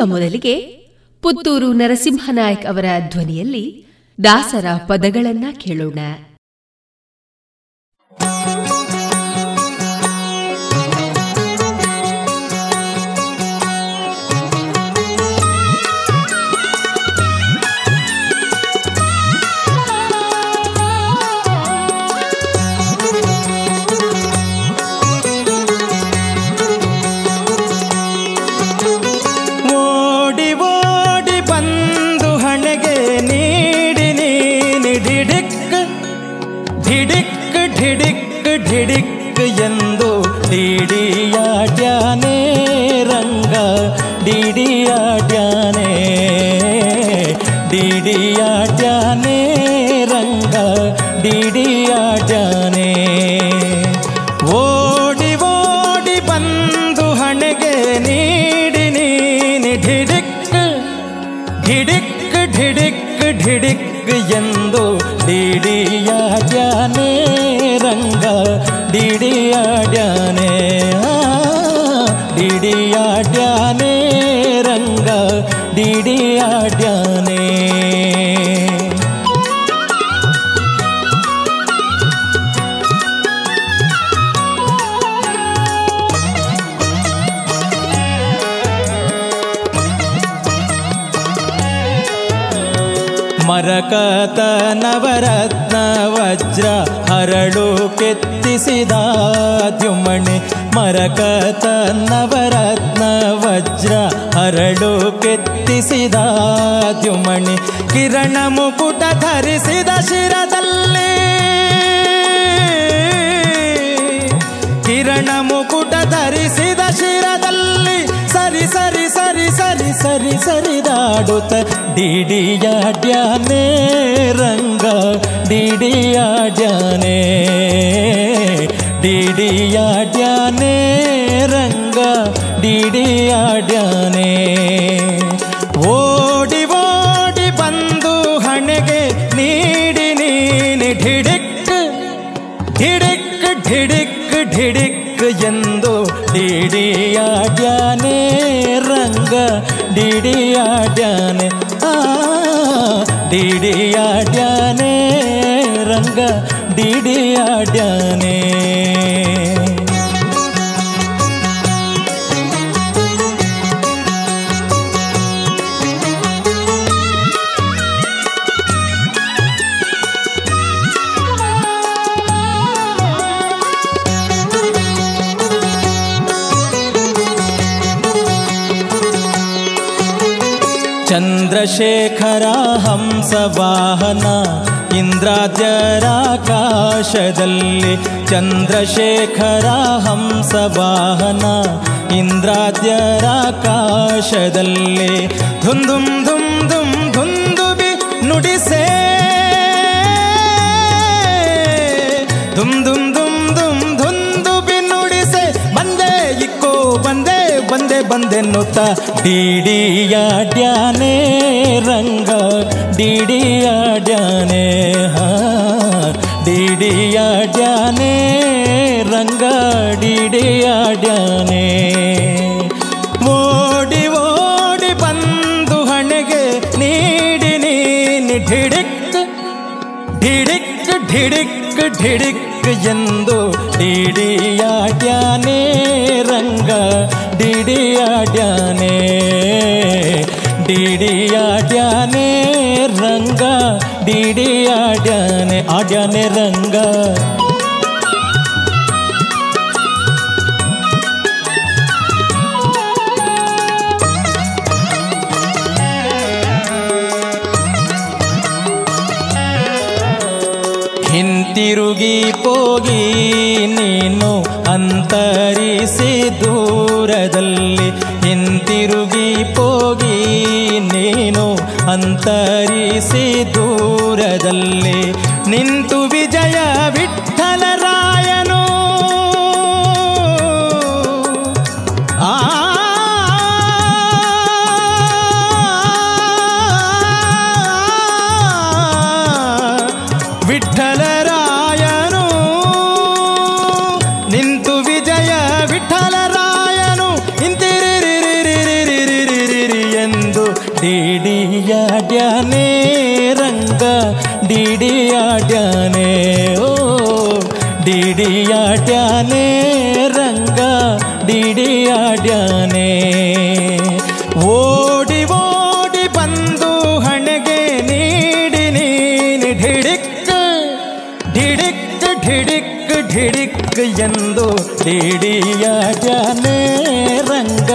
ಇದೀಗ ಮೊದಲಿಗೆ ಪುತ್ತೂರು ನರಸಿಂಹನಾಯಕ್ ಅವರ ಧ್ವನಿಯಲ್ಲಿ ದಾಸರ ಪದಗಳನ್ನ ಕೇಳೋಣ. ಡಿಡಿಯಾಡ್ಯಾನೆ ರಂಗ ಡಿಡಿಯಾಡ್ಯಾನೆ ಡಿಡಿಯಾಡ್ಯಾನೆ ರಂಗ ಡಿಡಿಯಾಡ್ಯಾನೆ ಓಡಿ ಓಡಿ ಬಂದು ಹಣೆಗೆ ನೀಡಿ ನೀನಿ ಢಿಡಿಕ್ ಢಿಡಿಕ್ ಢಿಡಿಕ್ ಢಿಡಿಕ್ ಎಂದು ಹರಳು ಕೆತ್ತಿಸಿದ ದ್ಯುಮಣಿ ಮರಕ ನವರತ್ನ ವಜ್ರ ಹರಳು ಕೆತ್ತಿಸಿದ ದ್ಯುಮಣಿ ಕಿರಣ ಮುಕುಟ ಧರಿಸಿದ ಶಿರದಲ್ಲಿ ಕಿರಣ ಮುಕುಟ ಧರಿಸಿದ ಶಿರದಲ್ಲಿ ಸರಿ ಸರಿ ಸರಿ ಸರಿ ಸರಿ ಸರಿದಾಡುತ್ತ ಡಿಡಿಯಾಡ್ಯಾನೆ ರಂಗ, ಡಿಡಿಯಾಡ್ಯಾನೆ ಡಿಡಿಯಾಡ್ಯಾನೆ ರಂಗ, ಡಿಡಿಯಾಡ್ಯಾನೆ. ಓಡಿ ಓಡಿ ಬಂದು ಹಣೆಗೆ ನೀಡಿ ನೀನಿ ಢಿಡಿಕ್ ಢಿಡಿಕ್ ಢಿಡಿಕ್ ಢಿಡಿಕ್ ಎಂದು ರಂಗ ഡിഡിയാട്യാനെ ആ രംഗ ഡിഡിയാട്യാനേ ವಾಹನ ಇಂದ್ರಾದ್ಯರಾಕಾಶದಲ್ಲಿ ಚಂದ್ರಶೇಖರ ಹಂಸ ವಾಹನ ಇಂದ್ರಾದ್ಯರಾಕಾಶದಲ್ಲಿ ಧುಂ ಧುಂ ಧುಮ್ ಧುಮ್ ಧುಂದುಬಿ ನುಡಿಸೇ. ಧುಂ ಧುಂ ಧುಂ ಧುಂ ಧುಂದು ಬಿ ನುಡಿಸೆ. ಬಂದೆ ಇಕ್ಕೋ, ಬಂದೆ ಬಂದೆ ಬಂದೆನ್ನುತ್ತ ಡಿಡಿಯಾಡ್ಯಾನೇ ರಂಗ ಡಿಡಿಯ ಡ್ಯಾನೆ ಡಿಡಿಯ ಡ್ಯಾನೆ, ರಂಗ ಡಿಡಿಯ ಡ್ಯಾನೆ. ಓಡಿ ಓಡಿ ಬಂದು ಹಣೆಗೆ ನೀಡಿ ನೀನು ಢಿಡಿಕ್ ಢಿಡಿಕ್ ಢಿಡಿಕ್ ಢಿಡಿಕ್ ಎಂದು ಡಿಡಿಯ ಡ್ಯಾನೆ, ರಂಗ ಡಿಡಿಯ ಡ್ಯಾನೆ. ಡಿಡಿಯ ಡಿಡಿಯಾಡ್ಯಾನೆ ಆಡ್ಯಾನೆ ರಂಗ. ಹಿಂತಿರುಗಿ ಹೋಗಿ ನೀನು ಅಂತರಿಸಿ ದೂರದಲ್ಲಿ. ಹಿಂತಿರುಗಿ ಹೋಗಿ ನೀನು ಅಂತರಿಸಿ ಪಾದದಲ್ಲೇ ನಿಂತು ಡಿಡಿಯಾಡ್ಯಾನೆ ರಂಗ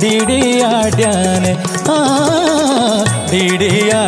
ಡಿಡಿಯಾಡ್ಯಾನೆ ಆ ಡಿಡಿಯಾಡ್ಯಾನೆ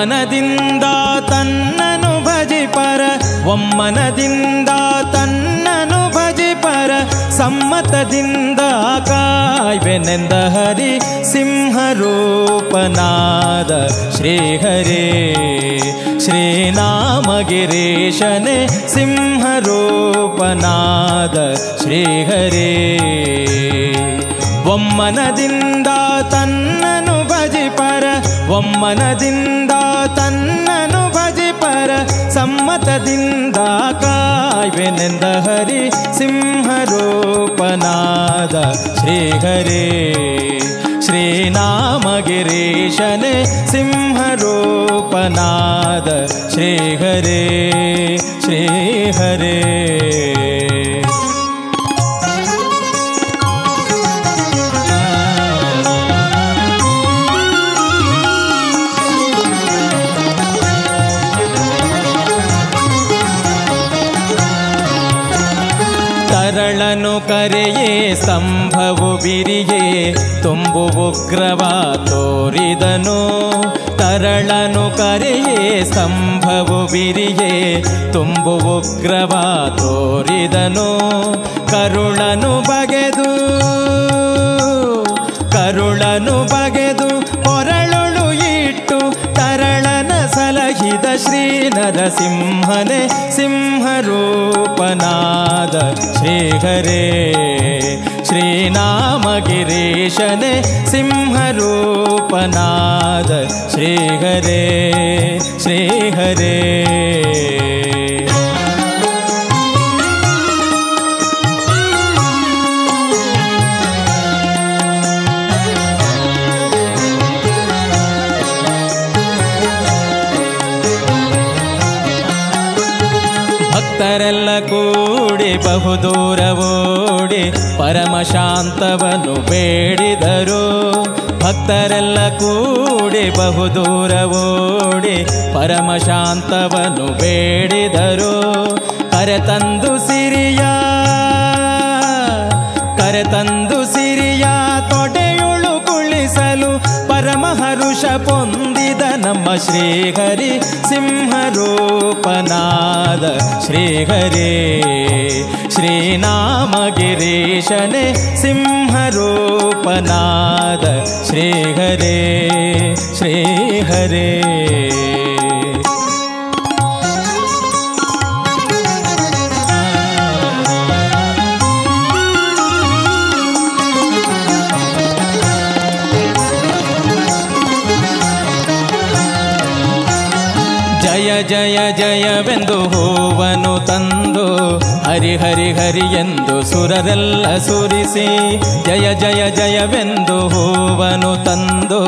ಒಮ್ಮನದಿಂದ ತನ್ನನು ಭಜಿಪರ ಒಮ್ಮನದಿಂದ ತನ್ನನು ಭಜಿಪರ ಸಮ್ಮತದಿಂದ ಕಾಯ್ವೆನೆಂದ ಹರಿ ಸಿಂಹರೂಪನಾದ ಶ್ರೀಹರೇ. ಶ್ರೀನಾಮಗಿರೀಶನೆ ಸಿಂಹರೂಪನಾದ ಶ್ರೀಹರೇ. ಒಮ್ಮನದಿಂದ ತನ್ನನು ಭಜಿಪರ ಒಮ್ಮನದಿಂದ ಸಮ್ಮತದಿಂದ ಕಾಯ್ವೆನೆಂದ ಹರಿ ಸಿಂಹರೂಪನಾದ ಶ್ರೀಹರೇ ಶ್ರೀನಾಮಗಿರೀಶನೆ ಸಿಂಹರೂಪನಾದ ಶ್ರೀಹರೇ ಶ್ರೀಹರೇ ಬಿರಿಯೇ ತುಂಬು ಉಗ್ರವ ತೋರಿದನು, ತರಳನು ಕರೆಯೇ ಸಂಭವು ಬಿರಿಯೇ ತುಂಬು ಉಗ್ರವ ತೋರಿದನು, ಕರುಳನು ಬಗೆದು ಕರುಳನು ಬಗೆದು ಕೊರಳುಳು ಇಟ್ಟು ತರಳನ ಸಲಹಿದ ಶ್ರೀ ನರಸಿಂಹನೇ ಸಿಂಹರೂಪನಾದ ಶ್ರೀಹರೇ ಶ್ರೀನಾಮಗಿರೀಶನೆ ಸಿಂಹರೂಪನಾದ ಶ್ರೀಹರೇ ಶ್ರೀಹರೇ. ಭಕ್ತರೆಲ್ಲ ಕೂಡಿ ಬಹುದೂರ ಓಡಿ ಪರಮ ಶಾಂತವನ್ನು ಬೇಡಿದರು. ಭಕ್ತರೆಲ್ಲ ಕೂಡಿ ಬಹುದೂರ ಓಡಿ ಪರಮ ಶಾಂತವನ್ನು ಬೇಡಿದರು. ಕರೆತಂದು ಸಿರಿಯ ಕರೆತಂದು ಸಿರಿಯ, ತೊಡೆಯುಳು ಕುಳಿಸಲು ಪರಮ ಹರುಷ श्रीहरि सिंहरूपनाद। श्रीहरे श्रीनामगिरीशने सिंहरूपनाद। श्रीहरे श्रीहरे। ಹರಿ ಹರಿ ಎಂದು ಸುರರೆಲ್ಲ ಸುರಿಸಿ, ಜಯ ಜಯ ಜಯವೆಂದು ಹೂವನು ತಂದು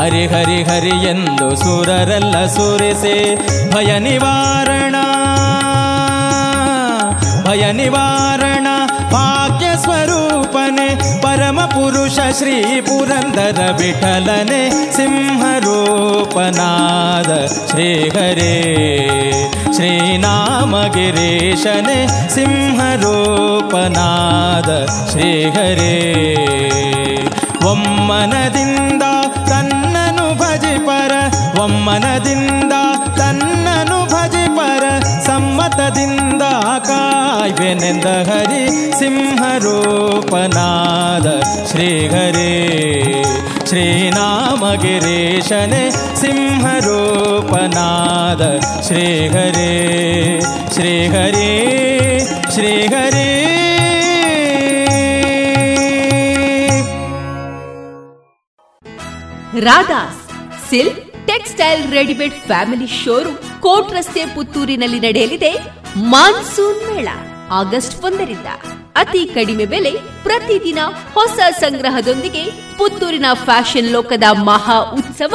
ಹರಿ ಹರಿ ಹರಿ ಎಂದು ಸುರರೆಲ್ಲ ಸುರಿಸಿ, ಭಯ ನಿವಾರಣ ಭಯ ನಿವಾರಣ ಭಾಗ್ಯ ಸ್ವರೂಪನೆ ಪರಮ ಪುರುಷ ಶ್ರೀ ಪುರಂದರ ವಿಠಲನೆ ಸಿಂಹರೂಪನಾದ ಶ್ರೀಹರೇ. ಶ್ರೀನಾಮಗಿರೀಶನೆ ಸಿಂಹರೂಪನಾದ ಶ್ರೀಹರೇ. ಒಮ್ಮನದಿಂದ ತನ್ನನು ಭಜಿಪರ, ಒಮ್ಮನದಿಂದ ಕಾಯ್ವೆನೆಂದ ಹರಿ ಸಿಂಹರೂಪನಾದ ಶ್ರೀಹರೇ ಶ್ರೀನಾಮಗಿರೀಶನೆ ಸಿಂಹರೂಪನಾದ ಶ್ರೀಹರೇ ಶ್ರೀಹರೇ ಶ್ರೀಹರೇ. Radha's silk textile readymade family showroom court ರಸ್ತೆ ಪುತ್ತೂರಿನಲ್ಲಿ ನಡೆಯಲಿದೆ ಮಾನ್ಸೂನ್ ಮೇಳ. ಆಗಸ್ಟ್ ಒಂದರಿಂದ. ಅತಿ ಕಡಿಮೆ ಬೆಲೆ ಪ್ರತಿದಿನ ಹೊಸ ಸಂಗ್ರಹದೊಂದಿಗೆ ಪುತ್ತೂರಿನ ಫ್ಯಾಷನ್ ಲೋಕದ ಮಹಾ ಉತ್ಸವ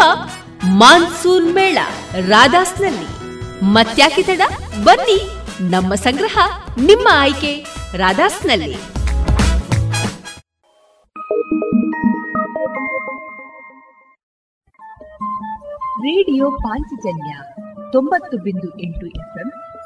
ಮಾನ್ಸೂನ್ ಮೇಳ ರಾಧಾಸ್ನಲ್ಲಿ. ಮತ್ಯಾಕೆ ತಡ? ಬನ್ನಿ, ನಮ್ಮ ಸಂಗ್ರಹ ನಿಮ್ಮ ಆಯ್ಕೆ ರಾಧಾಸ್ನಲ್ಲಿ. ರೇಡಿಯೋ ಪಾಂಚಜನ್ಯ ತೊಂಬತ್ತು ಬಿಂದು ಎಂಟು ಎಫ್ಎಂ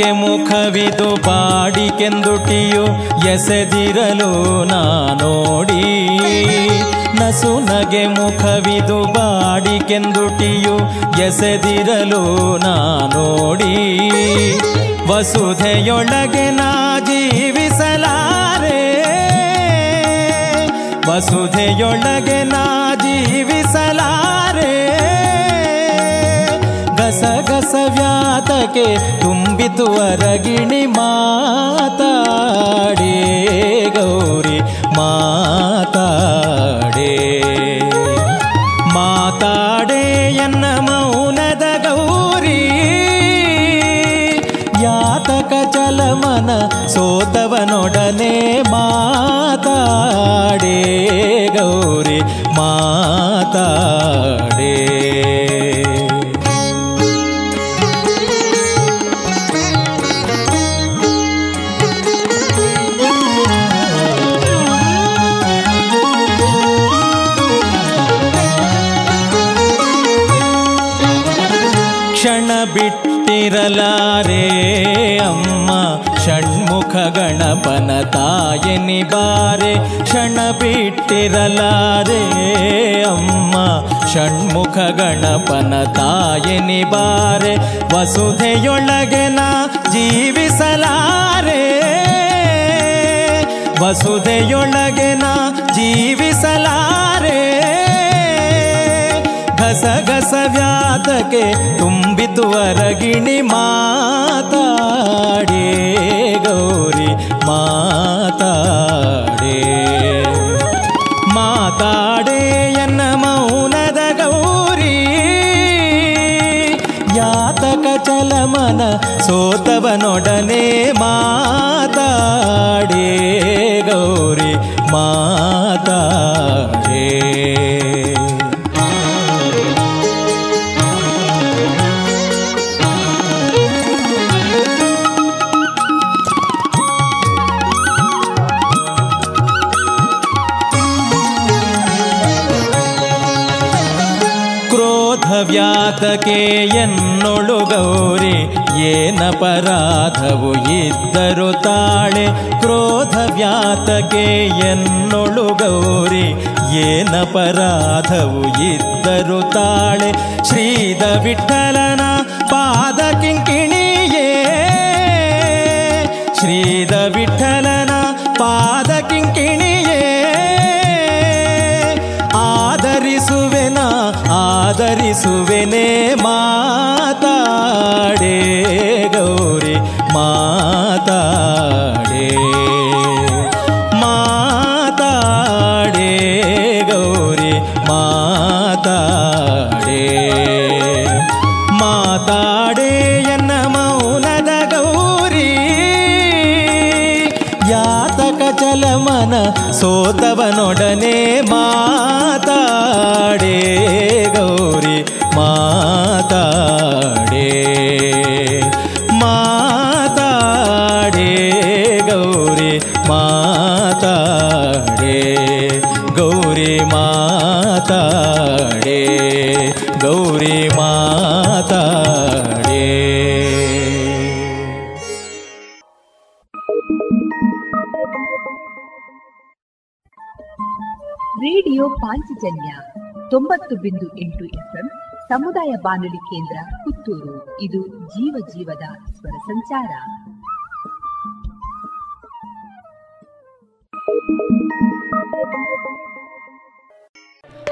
ನಸುನಗೆ ಮುಖವಿದು ಬಾಡಿಕೆಂದುಟಿಯು ಎಸೆದಿರಲು ನಾ ನೋಡಿ ನಸುನಗೆ ಮುಖವಿದು ಬಾಡಿಕೆಂದುಟಿಯು ಎಸೆದಿರಲು ನಾ ನೋಡಿ ವಸುಧೆಯೊಳಗೆ ನಾ ಜೀವಿಸಲಾರೆ. ವಸುಧೆಯೊಳಗೆ ನಾ ಜೀವಿಸಲಾರೆ. ಗಸ ಗಸ ತುಂಬಿತು ಅರಗಿಣಿ ಮಾತಾಡೇ ಗೌರಿ, ಮಾತಾಡೇ. ಮಾತಾಡೇ ಎನ್ನ ಮೌನದ ಗೌರಿ, ಯಾತಕ ಚಲಮನ ಸೋತವನೊಡನೆ ಮಾತಾಡೇ ಗೌರಿ, ಮಾತಾಡೇ. ಬಿಟ್ಟಿರಲಾರೆ ಅಮ್ಮ, ಷಣ್ಮುಖ ಗಣಪನ ತಾಯನಿ ಬಾರೆ ಕ್ಷಣ ಬಿಟ್ಟಿರಲಾರೆ ಅಮ್ಮ, ಷಣ್ಮುಖ ಗಣಪನ ತಾಯನಿ ಬಾರೆ ವಸುಧೆಯೊಳಗೆ ನಾ ಜೀವಿಸಲಾರೆ. ವಸುಧೆಯೊಳಗೆ ನಾ ಜೀವಿಸಲಾರೆ. ಗಸ ವ್ಯಾತಕೆ ತುಂಬಿತು ಅರಗಿಣಿ ಮಾತಾಡೇ ಗೌರಿ, ಮಾತಾಡೇ. ಮಾತಾಡೇ ಎನ್ನ ಮೌನದ ಗೌರಿ. ಯಾತಕ ಚಲಮನ ಸೋತವನೊಡನೆ ಮಾತಾಡೇ ಗೌರಿ, ಮಾತಾಡೇ. ವ್ಯಾತಕೆ ಎನ್ನೊಳು ಗೌರಿ ಏನಪರಾಧವು ಇದ್ದರು ತಾಳೆ, ಕ್ರೋಧ ವ್ಯಾತಕೆ ಎನ್ನೊಳು ಗೌರಿ ಏನಪರಾಧವು ಇದ್ದರು ತಾಳೆ, ಶ್ರೀದ ವಿಠಲನ ಪಾದ ಕಿಂಕಿಣಿಯೇ, ಶ್ರೀದ ವಿಠಲನ ಮಾತಾಡೆ ಮಾತಾಡೆ ಗೌರಿ ಮಾತಾಡೆ. ಮಾತಾಡೆ ಎನ್ನ ಮೌನದ ಗೌರಿ ಯಾತಕ ಚಲಮನ ಸೋತವನೊಡನೆ ಮಾತಾಡೆ, ಗೌರಿ ಮಾತಾಡೆ. ರೇಡಿಯೋ ಪಾಂಚಜನ್ಯ ತೊಂಬತ್ತು ಬಿಂದು ಎಂಟು ಎಫ್ಎಂ ಸಮುದಾಯ ಬಾನುಲಿ ಕೇಂದ್ರ ಪುತ್ತೂರು. ಇದು ಜೀವ ಜೀವದ ಸ್ವರ ಸಂಚಾರ.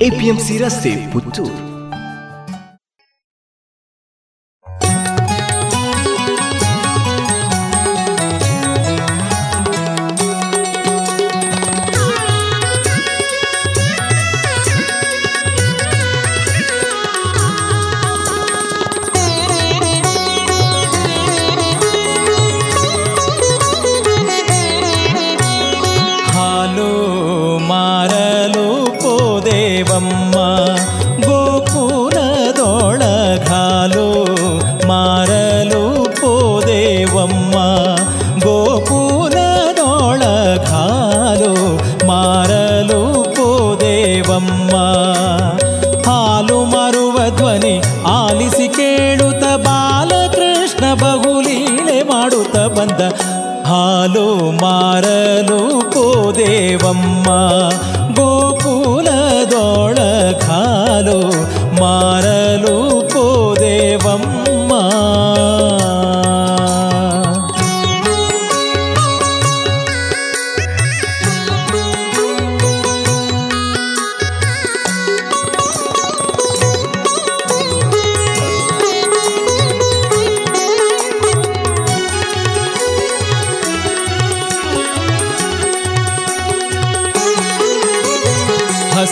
APMC ರಸ್ತೆ ಪುತ್ತೂರು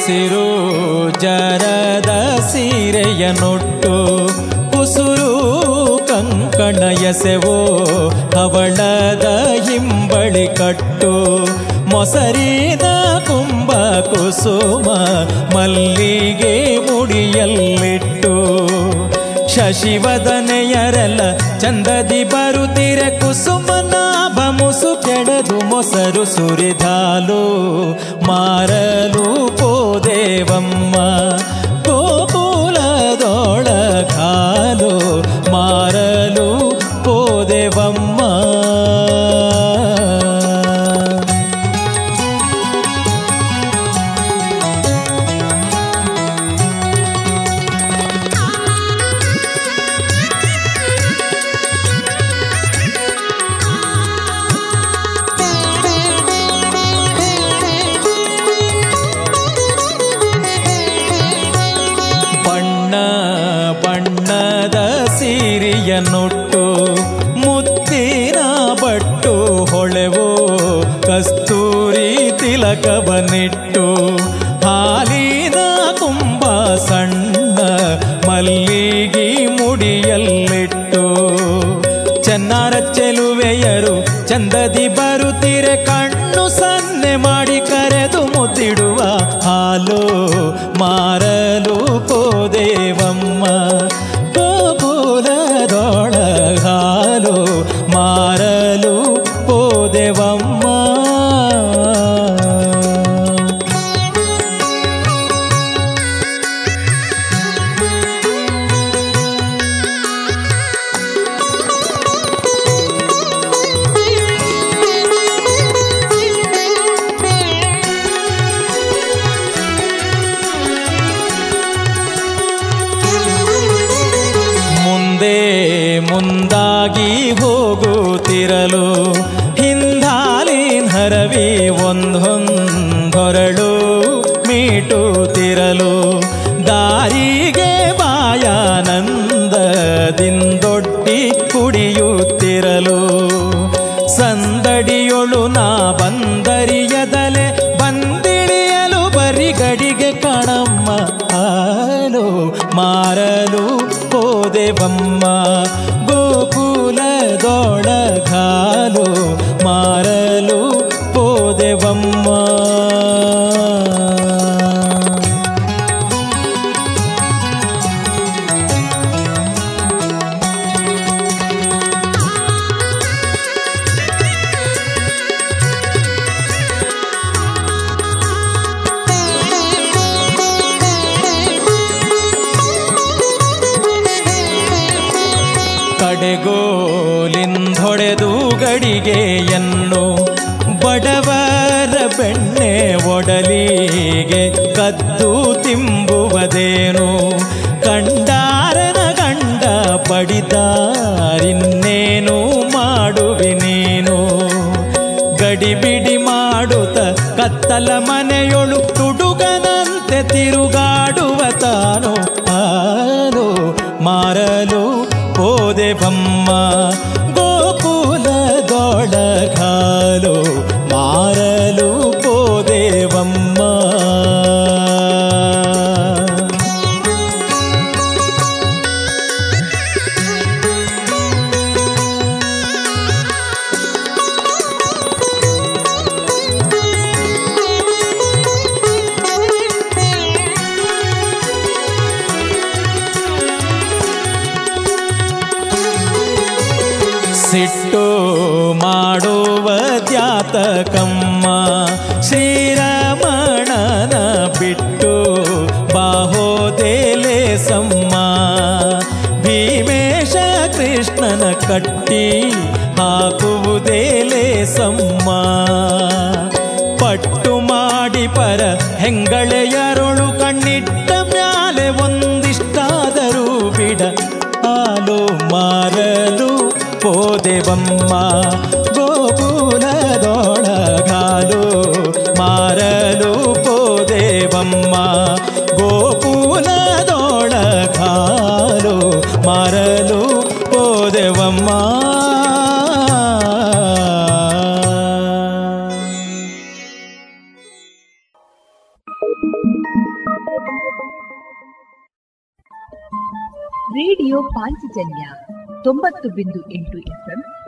ಹಸಿರು ಜರದ ಸೀರೆಯ ನೊಟ್ಟು ಕುಸುರು ಕಂಕಣ ಎಸೆವೋ, ಹವಳದ ಹಿಂಬಳಿ ಕಟ್ಟು ಮೊಸರಿದ ಕುಂಭ ಕುಸುಮ ಮಲ್ಲಿಗೆ ಮುಡಿಯಲ್ಲಿಟ್ಟು. ಶಶಿವದನೆಯರಲ್ಲ ಚಂದದಿ ಬರುತ್ತಿರ, ಕುಸುಮ ನಾಭ ಮುಸು ಕೆಡದು ಮೊಸರು ಸುರಿದಾಲು, ಮಾರಲು ಪೋದೇವಮ್ಮ ಗೋಕುಲದೊಳಗಾಲು ಸಿಟ್ಟು ಮಾಡುವ ದ್ಯಾತಕಮ್ಮ ಶ್ರೀರಮಣನ ಬಿಟ್ಟು ಬಾಹೋದೇಲೆ ಸಮ್ಮ ಭೀಮೇಶ ಕೃಷ್ಣನ ಕಟ್ಟಿ ಹಾಕುವುದೇಲೆ ಸಮ್ಮ ಪಟ್ಟು ಮಾಡಿ ಪರ ಹೆಂಗಳೆಯರೊಳು ಹೋದೆವಮ್ಮ ಗೋಕುಲದೊಳಗಾಲು ಮಾರಲು ಹೋದೆವಮ್ಮ ಗೋಕುಲದೊಳಗಾಲು ಮಾರಲು ಹೋದೆವಮ್ಮ ರೇಡಿಯೋ ಪಾಂಚಜನ್ಯ ತೊಂಬತ್ತು ಬಿಂದು ಎಂಟು ಎಫ್ಎಂ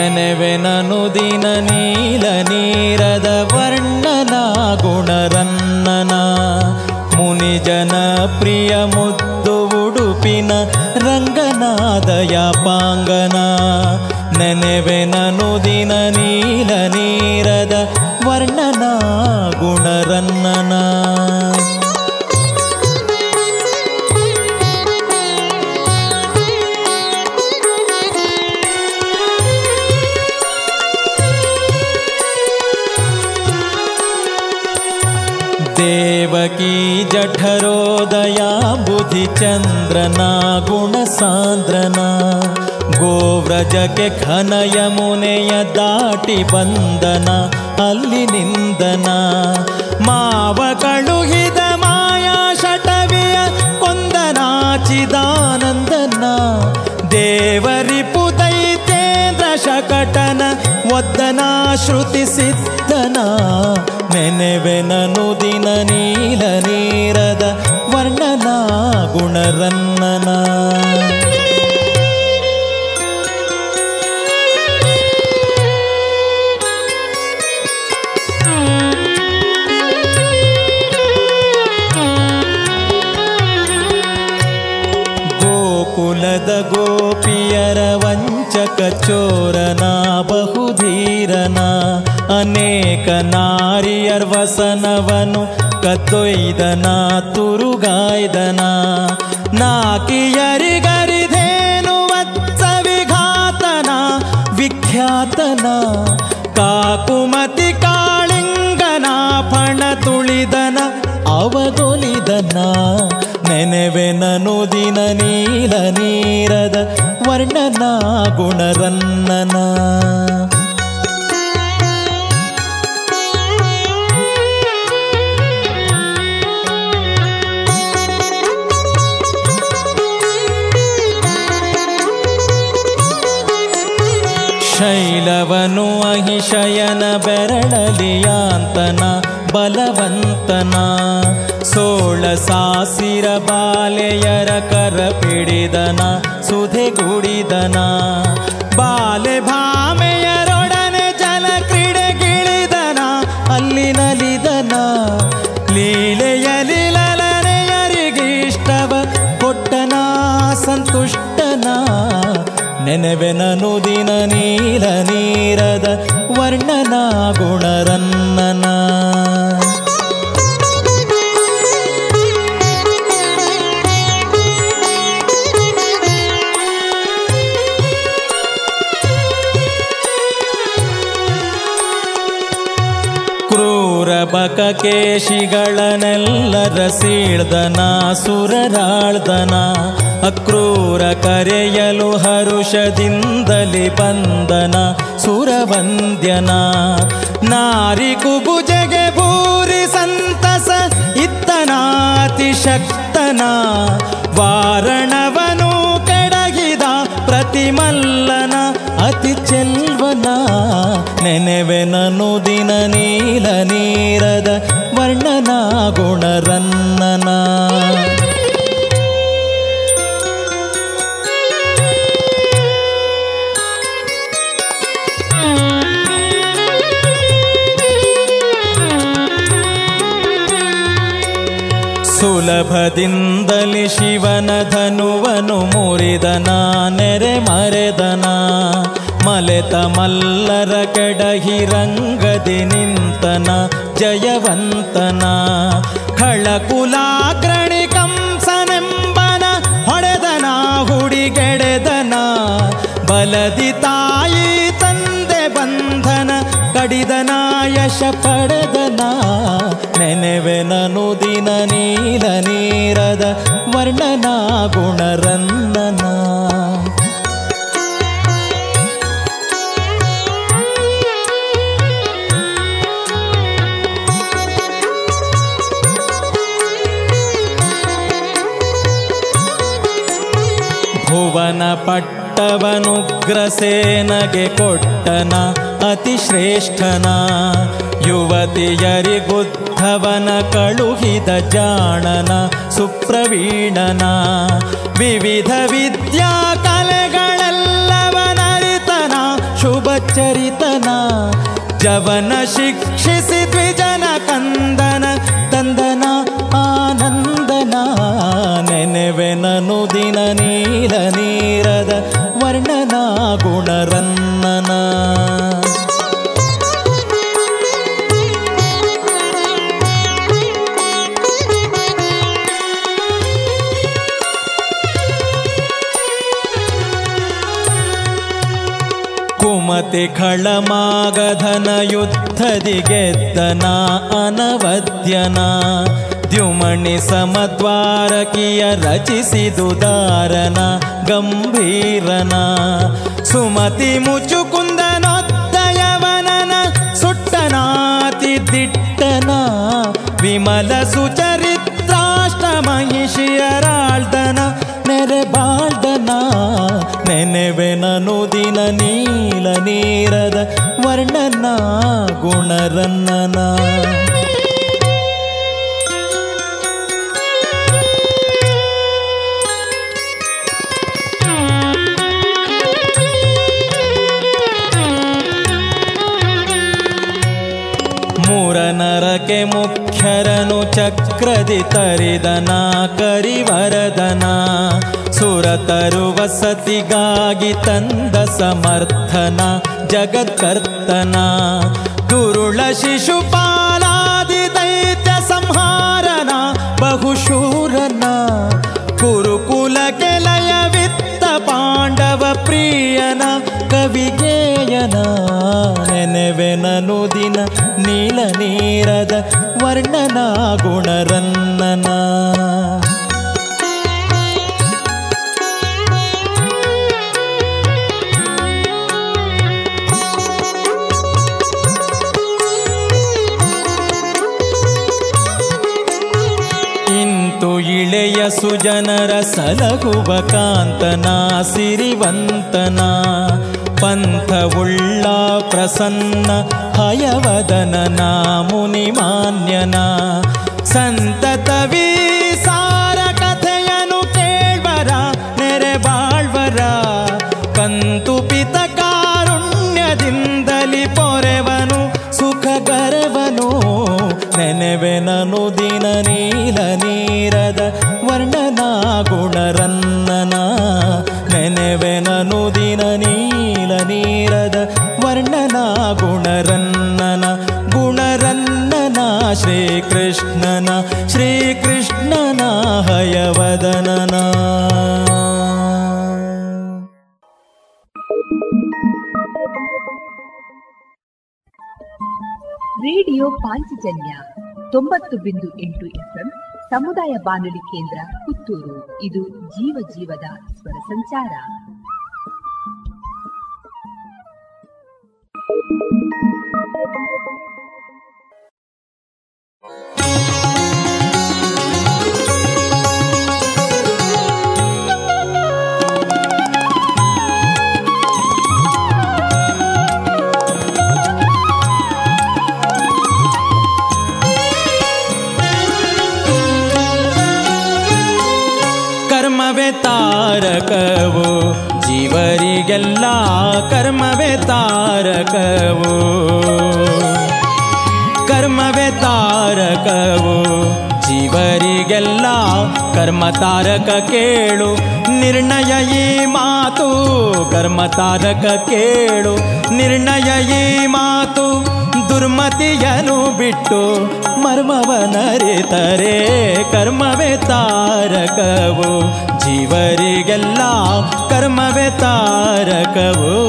ನೆನೆವೆನನು ದಿನ ನೀಲ ನೀರದ ವರ್ಣನ ಗುಣರನ್ನನ. ಮುನಿಜನ ಪ್ರಿಯ ಮುದ್ದು ಉಡುಪಿನ ರಂಗನಾದಯ ಪಾಂಗನ. ನೆನೆವೆನನು ದಿನ ನೀಲ ನೀರದ ವರ್ಣನ ಗುಣರನ್ನನ. ಬುಧಿ ಚಂದ್ರನ ಗುಣ ಸಾಂದ್ರನ ಗೋವ್ರಜಕ್ಕೆ ಘನ ಮುನೆಯ ದಾಟಿ ಬಂದನ, ಅಲ್ಲಿ ನಿಂದನ. ಮಾವ ಕಳುಹಿದ ಮಾಯಾ ಶಟವಿಯ ಕೊಂದನಾಚಿದಾನಂದನ. ದೇವರಿ ದೈತೇಂದ್ರ ಶಕಟನ ಒದ್ದನ ವರ್ಣನ ಗುಣರನ್ನನ. ಗೋಕುಲದ ಗೋಪಿಯರ ವಂಚಕ ಚೋರನ ಬಹುಧೀರನ ಅನೇಕ ನಾರಿಯರ್ ಕದ್ದೊಯ್ದನ ತುರುಗಾಯ್ದನ ನಾಕಿಯರಿಗರಿಧೇನು ವತ್ಸ ವಿಘಾತನ ವಿಖ್ಯಾತನ, ಕಾಕುಮತಿ ಕಾಳಿಂಗನ, ಫಣ ತುಳಿದನ, ಅವಗೊಲಿದನ ನೆನೆವೆನನು ದಿನ ನೀಲ ನೀರದ ವರ್ಣನ, ಗುಣರನ್ನನ. ಶೈಲವನು ಅಹಿಶಯನ ಬೆರಳಲಿಯಾಂತನ ಬಲವಂತನ. ಸೋಳ ಸಾಸಿರ ಬಾಲೆಯರ ಕರ ಪಿಡಿದನ ಸುಧೆಗೂಡಿದನ ಬಾಲೆ ಭಾಮೆಯರೊಡನೆ ಜಲ ಕ್ರೀಡೆಗಿಳಿದನ ಅಲ್ಲಿ ನಲಿದನ. ಲೀಲೆಯಲಿ ಕೊಟ್ಟನ, ಸಂತುಷ್ಟನ. ನೆನೆವೆನನು ದಿನ ನೀಲ ನೀರದ ವರ್ಣನ ಗುಣರನ್ನನ. ಕ್ರೂರ ರಸೀಳ್ದನ ಸೀಳ್ದನ ಸುರರಾಳ್ದನ ಅಕ್ರೂರ ಕರೆಯಲು ಹರುಷದಿಂದಲಿ ಬಂದನ. ಸುರವಂದ್ಯನ ನಾರಿ ಕುಬುಜೆಗೆ ಭೂರಿ ಸಂತಸ ಇತ್ತನಾತಿ ಶಕ್ತನ ವಾರಣವನು ಕೆಡಗಿದ ಪ್ರತಿಮಲ್ಲನ, ಅತಿ ಚೆಲ್ವನ. ನೆನೆವೆನನು ದಿನ ನೀಲ ನೀರದ ವರ್ಣನ ಗುಣರನ್ನನ. ಸುಲಭದಿಂದಲಿ ಶಿವನ ಧನುವನು ಮುರಿದನ ನೆರೆ ಮರೆದನ ಮಲೆತ ಮಲ್ಲರ ಕೆಡಹಿರಂಗದಿ ನಿಂತನ ಜಯವಂತನ ಖಳಕುಲಾಗ್ರಣಿ ಕಂಸನೆಂಬನ ಹೊಡೆದನ ಹುಡಿಗೆಡೆದನ ಬಲದಿ ತಾಯಿ ತಂದೆ ಬಂಧನ ಕಡಿದನ ಯಶ ಪಡೆದನ ನೆನೆವೆನನು ದಿನ ನೀಲ ನೀರದ ವರ್ಣನ ಗುಣರಂದನ. ಭುವನ ಪಟ್ಟವನುಗ್ರಸೇನಗೆ ಕೊಟ್ಟನ ಅತಿ ಶ್ರೇಷ್ಠನ ಯುವತಿಯರಿಗುದ್ಧವನ ಕಳುಹಿದ ಜಾಣನ ಸುಪ್ರವೀಣನ ವಿವಿಧ ವಿದ್ಯಾ ಕಲೆಗಳೆಲ್ಲವನರಿತನ ಶುಭಚರಿತನ ಜವನ ಶಿಕ್ಷಿಸಿ ದ್ವಿಜನ ಕಂದನ ತಂದನ ಆನಂದನ ನೆನೆವೆನನು ದಿನ ನೀಲ ನೀರದ ವರ್ಣನ ಗುಣರನ್ನನ ಕುಮತಿ ಖಳಮಾಗಧನ ಯುದ್ಧದಿ ಗೆದ್ದನ ಅನವದ್ಯನ ದ್ಯುಮಣಿ ಸಮದ್ವಾರಕಿಯ ರಚಿಸಿದುದಾರನ ಗಂಭೀರನ. ಸುಮತಿ ಮುಚುಕುಂದನೊತ್ತಯವನನ ಸುಟ್ಟನಾತಿ ದಿಟ್ಟನ ವಿಮಲ ಸುಚರಿತ್ರಾಷ್ಟ ಮಹಿಷಿಯರಾಳ್ದನ ನೆರೆ ಬಾಳ್ದನ ನೆನೆವೆನನು ದಿನ ನೀಲ ನೀರದ ವರ್ಣನ ಗುಣರನ್ನನ. ಮೂರನರಕೆ ಮುಖ್ಯರನು ಚಕ್ರದಿ ತರಿದನ ಕರಿವರದನ ಸುರತರು ವಸತಿಗಾಗಿ ತಂದ ಸಮರ್ಥನ ಜಗತ್ಕರ್ತನ. ಗುರುಳ ಶಿಶುಪಾಲಾದಿ ದೈತ್ಯ ಸಂಹಾರನ ಬಹುಶೂರನ. ಕುರುಕುಲ ಕೆಲಯ ವಿತ್ತ ಪಾಂಡವ ಪ್ರಿಯನ ಕವಿಗೇಯನ. ನೆನೆವೆನನು ದಿನ ನೀಲ ನೀರದ ವರ್ಣನ ಗುಣರನ್ನನ. ಇಂತು ಇಳೆಯ ಸುಜನರ ಸಲಗುವ ಕಾಂತನ ಸಿರಿವಂತನ. ಪಂಥವುಳ್ಳ ಪ್ರಸನ್ನ ಹಯವದನನ ಮುನಿಮಾನ್ಯನ ಸಂತತವೀ ಸಾರ ಕಥೆಯನು ಕೇಳ್ವರ, ನೆರೆ ಬಾಳ್ವರ. ಕಂತು ಪಿತ ಕಾರುಣ್ಯದಿಂದಲಿ ಪೊರೆವನು ಸುಖ ಗರವನು ನೆನೆವೆನನು ದಿನ ನೀಲ ನೀರದ ವರ್ಣನಾ ಗುಣರನ್ನನ. ನೆನೆವೆನನು ಶ್ರೀಕೃಷ್ಣನ ಶ್ರೀಕೃಷ್ಣನ ಹಯವದನನ. ರೇಡಿಯೋ ಪಾಂಚಜನ್ಯ ತೊಂಬತ್ತು ಬಿಂದು ಎಂಟು ಎಫ್ಎಂ ಸಮುದಾಯ ಬಾನುಲಿ ಕೇಂದ್ರ ಪುತ್ತೂರು. ಇದು ಜೀವ ಜೀವದ ಸ್ವರ ಸಂಚಾರ. ಕರ್ಮವೇ ತಾರಕವು ಜೀವರಿಗೆಲ್ಲ ಕರ್ಮವೇ ತಾರಕವು ಕರ್ಮವೇ ತಾರಕವು. ಜೀವರಿಗೆಲ್ಲ ಕರ್ಮ ತಾರಕ ಕೇಳು. ನಿರ್ಣಯ ಈ ಮಾತು ಕರ್ಮ ತಾರಕ ಕೇಳು. ನಿರ್ಣಯ ಈ ಮಾತು ದುರ್ಮತಿಯನು ಬಿಟ್ಟು ಮರ್ಮವನರಿತರೆ ಕರ್ಮವೇ ತಾರಕವು. ಜೀವರಿಗೆಲ್ಲ ಕರ್ಮವೇ ತಾರಕವು.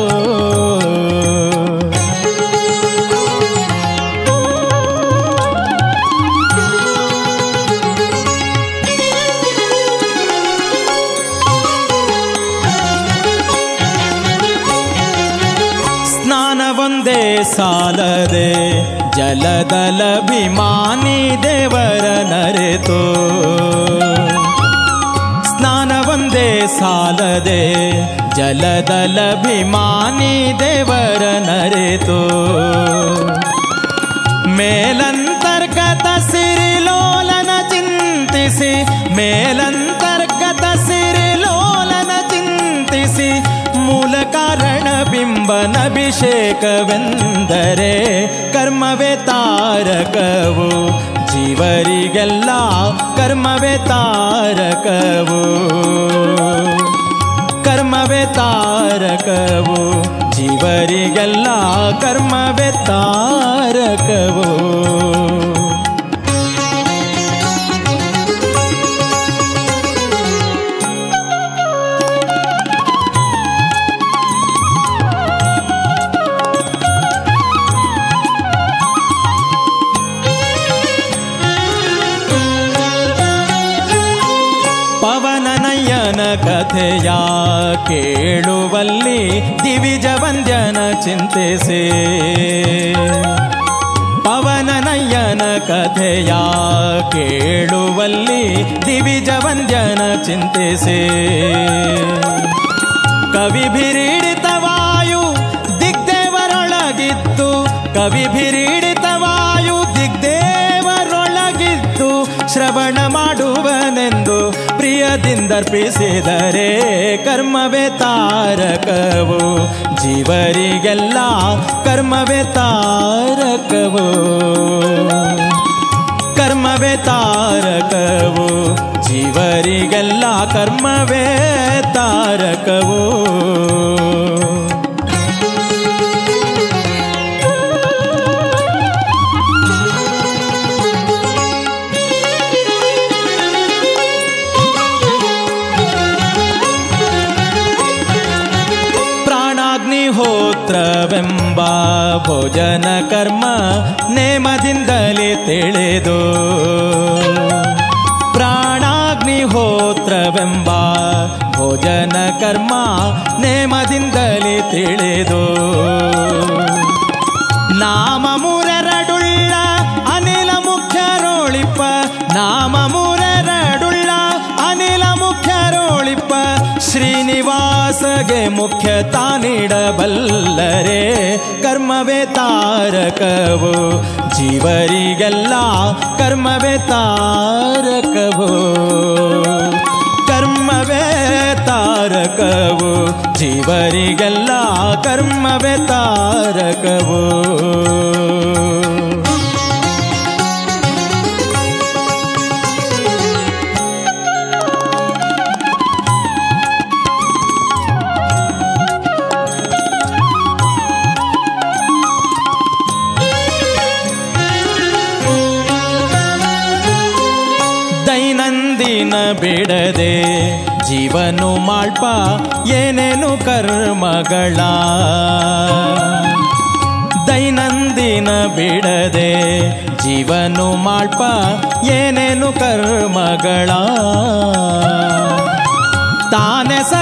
ಜಲದಲಭಿಮಾನಿ ದೇವರ ನರೆತು ಸ್ನಾನವೊಂದೇ ಸಾಲದೆ ಜಲದಲಭಿಮಾನಿ ದೇವರ ನರೆತು ಮೇಲಂತರ್ಗತ ಸಿರಿಲೋಲನ ಚಿಂತಿಸಿ ಮೇಲಂತರ್ಗತ ಅಂಬನಭಿಷೇಕವೆಂದರೆ ಕರ್ಮವೇ ತಾರಕವು. ಜೀವರಿಗೆಲ್ಲ ಕರ್ಮವೇ ತಾರಕವು. ಕರ್ಮವೇ ತಾರಕವು. ಜೀವರಿಗೆಲ್ಲ ಕರ್ಮವೇ ತಾರಕವು. ಕೇಳುವಲ್ಲಿ ದಿವಿಜ ವಂದ್ಯನ ಚಿಂತಿಸಿ. ಪವನನಯ್ಯನ ಕಥೆಯ ಕೇಳುವಲ್ಲಿ ದಿವಿಜ ವಂದ್ಯನ ಚಿಂತಿಸಿ. ಕವಿಭಿರೀಡಿತ ವಾಯು ದಿಗ್ದೇವರೊಳಗಿತ್ತು ಕವಿಭಿರೀಡಿತ ವಾಯು ದಿಗ್ದೇವರೊಳಗಿತ್ತು ಶ್ರವಣ ಮಾಡುವನೆಂದು ಪ್ರಿಯದಿಂದರ್ಪಿಸಿದರೆ ಕರ್ಮವೇ ತಾರಕವು. ಜೀವರಿಗೆಲ್ಲ ಕರ್ಮವೇ ತಾರಕವು. ಕರ್ಮವೇ ತಾರಕವು. ಜೀವರಿಗೆಲ್ಲ ಕರ್ಮವೇ ತಾರಕವು. ಭೋಜನ ಕರ್ಮ ನೇಮದಿಂದಲೇ ತಿಳಿದು. ಪ್ರಾಣಾಗ್ನಿಹೋತ್ರವೆಂಬ ಭೋಜನ ಕರ್ಮ ನೇಮದಿಂದಲೇ ತಿಳಿದು. ನಾಮ ಮೂರೆರಡುಳ್ಳ ಅನಿಲ ಮುಖ್ಯರೋಳಿಪ್ಪ ನಾಮ ಶ್ರೀನಿವಾಸಗೆ ಮುಖ್ಯತ ನೀಡಬಲ್ಲರೆ. ಕರ್ಮವೇ ತಾರಕವು. ಜೀವರಿಗೆಲ್ಲ ಕರ್ಮವೇ ತಾರಕವು. ಕರ್ಮವೇ ತಾರಕವು. ಜೀವರಿಗೆಲ್ಲ ಕರ್ಮವೇ ತಾರಕವು. ಮಾಳ್ಪ ಏನೇನು ಕರ್ಮಗಳ? ದೈನಂದಿನ ಬಿಡದೆ ಜೀವನು ಮಾಳ್ಪ ಏನೇನು ಕರ್ಮಗಳ? ತಾನೆ ಗುರು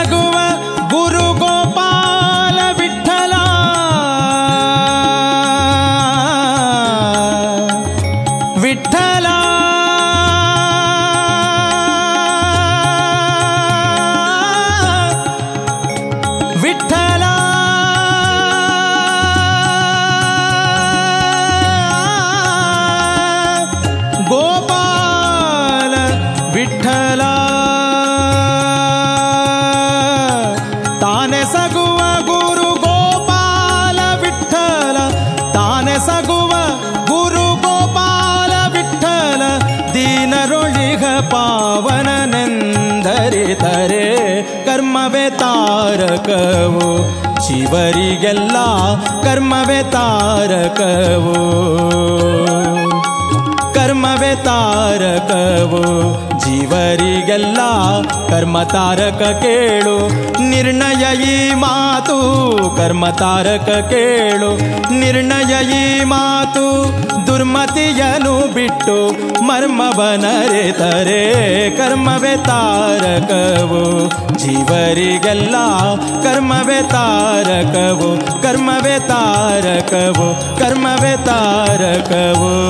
ಶಿವರಿಗೆಲ್ಲ ಕರ್ಮವೇ ತಾರಕವು. ಕರ್ಮವೇ ತಾರಕವು. ಜೀವರಿಗೆಲ್ಲ ಕರ್ಮತಾರಕ ಕೇಳು. ನಿರ್ಣಯ ಈ ಮಾತು ಕರ್ಮತಾರಕ ಕೇಳು. ನಿರ್ಣಯ ಈ ಮಾತು ದುರ್ಮತಿಯನು ಬಿಟ್ಟು ಮರ್ಮವನರೆತರೆ ಕರ್ಮವೇ ತಾರಕವು. ಜೀವರಿಗೆಲ್ಲ ಕರ್ಮವೇ ತಾರಕವು. ಕರ್ಮವೇ ತಾರಕವು. ಕರ್ಮವೇ ತಾರಕವು.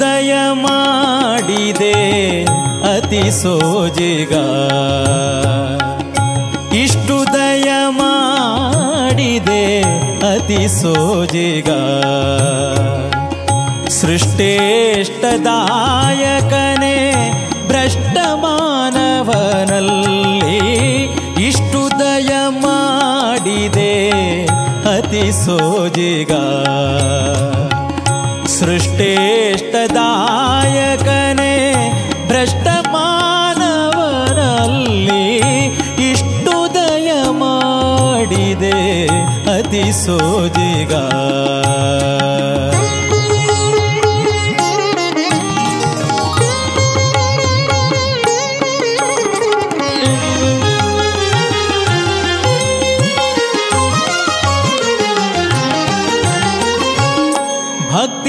ದಯ ಮಾಡಿದೆ ಅತಿ ಸೋಜಿಗ. ಇಷ್ಟು ದಯ ಮಾಡಿದೆ ಅತಿ ಸೋಜಿಗ. ಸೃಷ್ಟೇಷ್ಟದಾಯಕನೇ ಭ್ರಷ್ಟ ಮಾನವನಲ್ಲಿ ಇಷ್ಟು ದಯ ಮಾಡಿದೆ ಅತಿ ಸೋಜಿಗ. ಸೃಷ್ಟೇಷ್ಟದಾಯಕನೇ ಅತಿ ಸೋಜಿಗ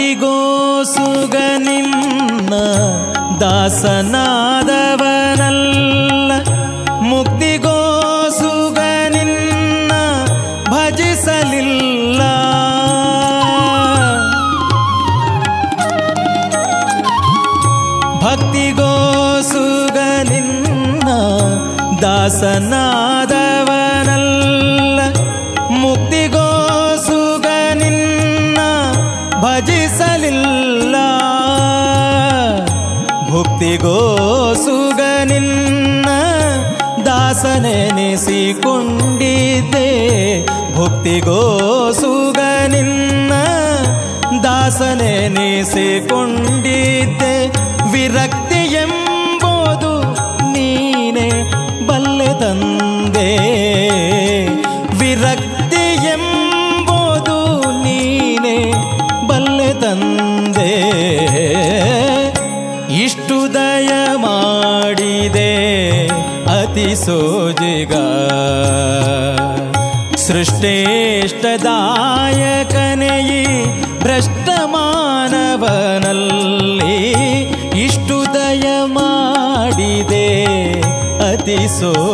ಭಕ್ತಿಗೋಸುಗ ನಿನ್ನ ದಾಸನಾದವನಲ್ಲ ದಾಸನಾದವನಲ್ಲ ಮುಕ್ತಿಗೋಸುಗ ನಿನ್ನ ಭಜಿಸಲಿಲ್ಲ. ಭುಕ್ತಿಗೋಸುಗ ನಿನ್ನ ದಾಸನೆನಿಸಿಕೊಂಡಿದ್ದೆ. ಭುಕ್ತಿಗೋಸುಗ ನಿನ್ನ ದಾಸನೆನಿಸಿಕೊಂಡಿದ್ದೆ. ವಿರಕ್ತಿ ಅತಿ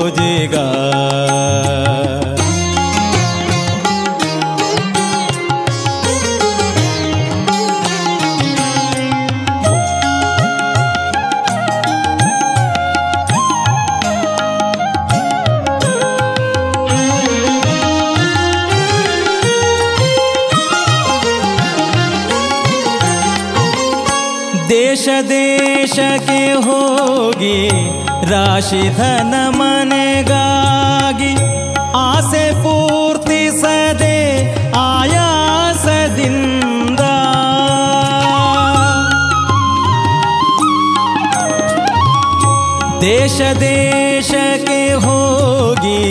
राशि धन मनेगागी, आसे पूर्ति सदे, आया सदिंदा देश देश के होगी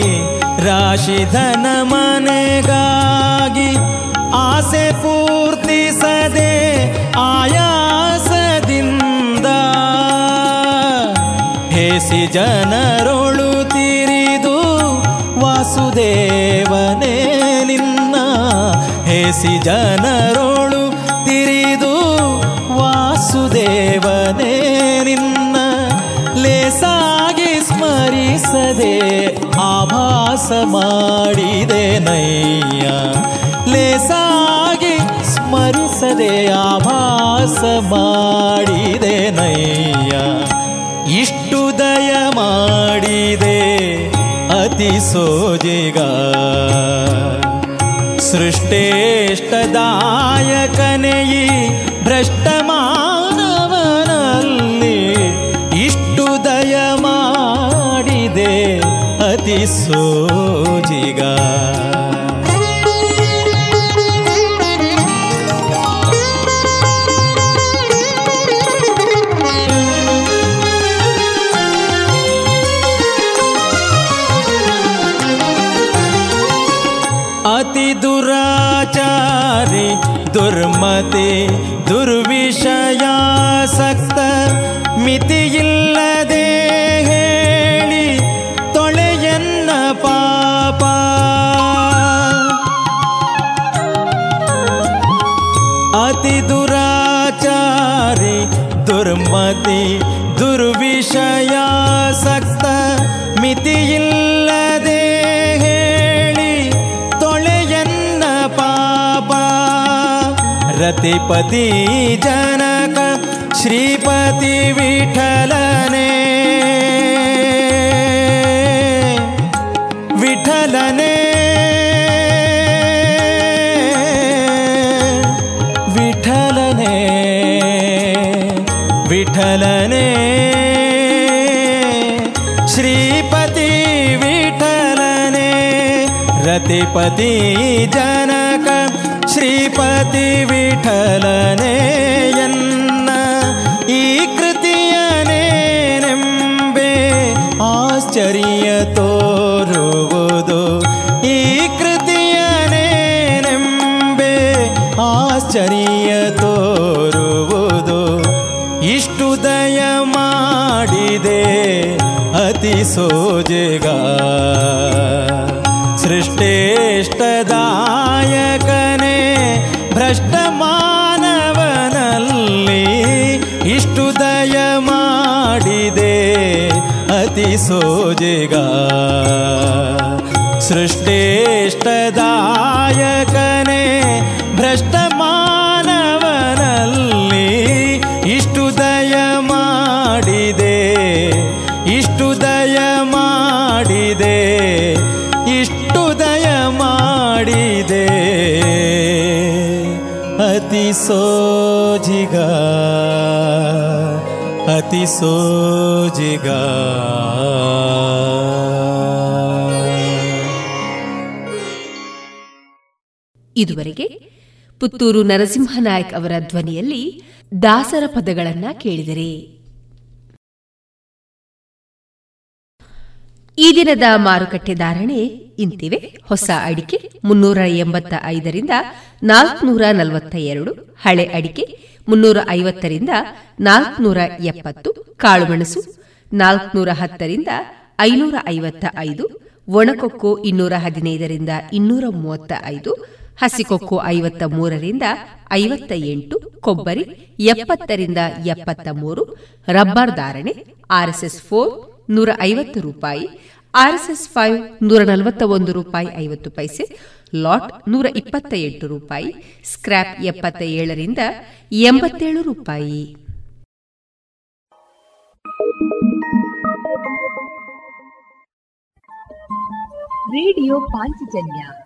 राशि धन मनेगा। ಜನರೊಳು ತಿರಿದು ವಾಸುದೇವನೇ ನಿನ್ನ ಹೇಸಿ ಜನರೊಳು ತಿರಿದು ವಾಸುದೇವನೇ ನಿನ್ನ ಲೇಸಾಗಿ ಸ್ಮರಿಸದೆ ಆಭಾಸ ಮಾಡಿದೆ ನಯ್ಯ. ಲೇಸಾಗಿ ಸ್ಮರಿಸದೆ ಆಭಾಸ ಮಾಡಿದೆ ನಯ್ಯ. ಮಾಡಿದೆ ಅತಿ ಸೋಜಿಗ. ಸೃಷ್ಟೇಷ್ಟದಾಯಕನೆಯಿ ಭ್ರಷ್ಟ मते दुर्विषया ರತಿಪತಿ ಜನಕ ಶ್ರೀಪತಿ ವಿಠಲನೆ ವಿಠಲನೆ ವಿಠಲನೆ ವಿಠಲನೆ ಶ್ರೀಪತಿ ವಿಠಲನೆ ರತಿಪತಿ ಜನಕ श्रीपति विठलने ಸೋಜೆಗ. ಸೃಷ್ಟೇಷ್ಟದಾಯಕನೇ ಭ್ರಷ್ಟ ಮಾನವನಲ್ಲಿ ಇಷ್ಟು ದಯ ಮಾಡಿದೆ, ಇಷ್ಟು ದಯ ಮಾಡಿದೆ, ಇಷ್ಟು ದಯ ಮಾಡಿದೆ. ಅತಿ ಸೋಜಿಗ ಅತಿ ಸೋಜಿಗ. ಇದುವರೆಗೆ ಪುತ್ತೂರು ನರಸಿಂಹನಾಯಕ್ ಅವರ ಧ್ವನಿಯಲ್ಲಿ ದಾಸರ ಪದಗಳನ್ನ ಕೇಳಿದರೆ. ಈ ದಿನದ ಮಾರುಕಟ್ಟೆ ಧಾರಣೆ ಇಂತಿವೆ. ಹೊಸ ಅಡಿಕೆ ಮುನ್ನೂರ ಎಂಬತ್ತ ಐದರಿಂದ ನಾಲ್ಕನೂರ ನಲವತ್ತ ಎರಡು, ಹಳೆ ಅಡಿಕೆ ಮುನ್ನೂರ ಐವತ್ತರಿಂದ ನಾಲ್ಕನೂರ ಎಪ್ಪತ್ತು ಕಾಳುಮೆಣಸು ನಾಲ್ಕನೂರ ಹತ್ತರಿಂದ ಐನೂರ ಐವತ್ತ ಐದು, ಒಣಕೊಕ್ಕೋ ಇನ್ನೂರ ಹದಿನೈದರಿಂದ ಇನ್ನೂರ ಮೂವತ್ತ ಐದು ಹಸಿಕೊಕ್ಕೋ ಐವತ್ತ ಮೂರರಿಂದ ಐವತ್ತ ಎಂಟು ಕೊಬ್ಬರಿ ಎಪ್ಪತ್ತರಿಂದ ಎಪ್ಪತ್ತ ಮೂರು ರಬ್ಬರ್ ಧಾರಣೆ, ಆರ್ಎಸ್ಎಸ್ ಫೋರ್ ನೂರ ಐವತ್ತು ರೂಪಾಯಿ, ಆರ್ಎಸ್ಎಸ್ ಫೈವ್ ನೂರ ನಲವತ್ತ ಒಂದು ರೂಪಾಯಿ ಐವತ್ತು ಪೈಸೆ, ಲಾಟ್ ನೂರ ಇಪ್ಪತ್ತ ಎಂಟು ರೂಪಾಯಿ ಸ್ಕ್ರಾಪ್ ಎಪ್ಪತ್ತ ಏಳರಿಂದ ಎಂಬತ್ತೇಳು ರೂಪಾಯಿ. ರೇಡಿಯೋ ಪಾಂಚಜನ್ಯ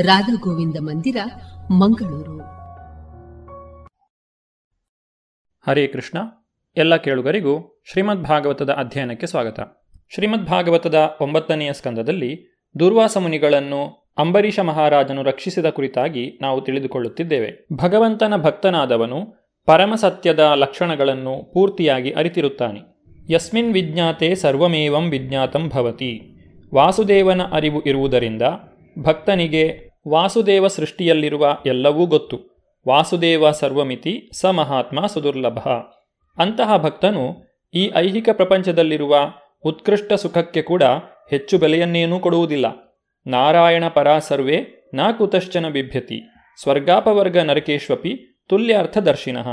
ರಾಧಾ ಗೋವಿಂದ ಮಂದಿರ, ಮಂಗಳೂರು. ಹರೇ ಕೃಷ್ಣ. ಎಲ್ಲ ಕೇಳುಗರಿಗೂ ಶ್ರೀಮದ್ ಭಾಗವತದ ಅಧ್ಯಯನಕ್ಕೆ ಸ್ವಾಗತ. ಶ್ರೀಮದ್ ಭಾಗವತದ ಒಂಬತ್ತನೆಯ ಸ್ಕಂದದಲ್ಲಿ ದುರ್ವಾಸ ಮುನಿಗಳನ್ನು ಅಂಬರೀಷ ಮಹಾರಾಜನು ರಕ್ಷಿಸಿದ ಕುರಿತಾಗಿ ನಾವು ತಿಳಿದುಕೊಳ್ಳುತ್ತಿದ್ದೇವೆ. ಭಗವಂತನ ಭಕ್ತನಾದವನು ಪರಮಸತ್ಯದ ಲಕ್ಷಣಗಳನ್ನು ಪೂರ್ತಿಯಾಗಿ ಅರಿತಿರುತ್ತಾನೆ. ಯಸ್ಮಿನ್ ವಿಜ್ಞಾತೆ ಸರ್ವಮೇವಂ ವಿಜ್ಞಾತಂ ಭವತಿ. ವಾಸುದೇವನ ಅರಿವು ಇರುವುದರಿಂದ ಭಕ್ತನಿಗೆ ವಾಸುದೇವ ಸೃಷ್ಟಿಯಲ್ಲಿರುವ ಎಲ್ಲವೂ ಗೊತ್ತು. ವಾಸುದೇವ ಸರ್ವಮಿತಿ ಸ ಮಹಾತ್ಮ ಸುದುರ್ಲಭ. ಅಂತಹ ಭಕ್ತನು ಈ ಐಹಿಕ ಪ್ರಪಂಚದಲ್ಲಿರುವ ಉತ್ಕೃಷ್ಟ ಸುಖಕ್ಕೆ ಕೂಡ ಹೆಚ್ಚು ಬೆಲೆಯನ್ನೇನೂ ಕೊಡುವುದಿಲ್ಲ. ನಾರಾಯಣ ಪರಾ ಸರ್ವೇ ನಾ ಕುತಶ್ಚನ ಬಿಭ್ಯತಿ. ಸ್ವರ್ಗಾಪವರ್ಗ ನರಕೇಶ್ವಪಿ ತುಲ್ಯಾರ್ಥದರ್ಶಿನಃ.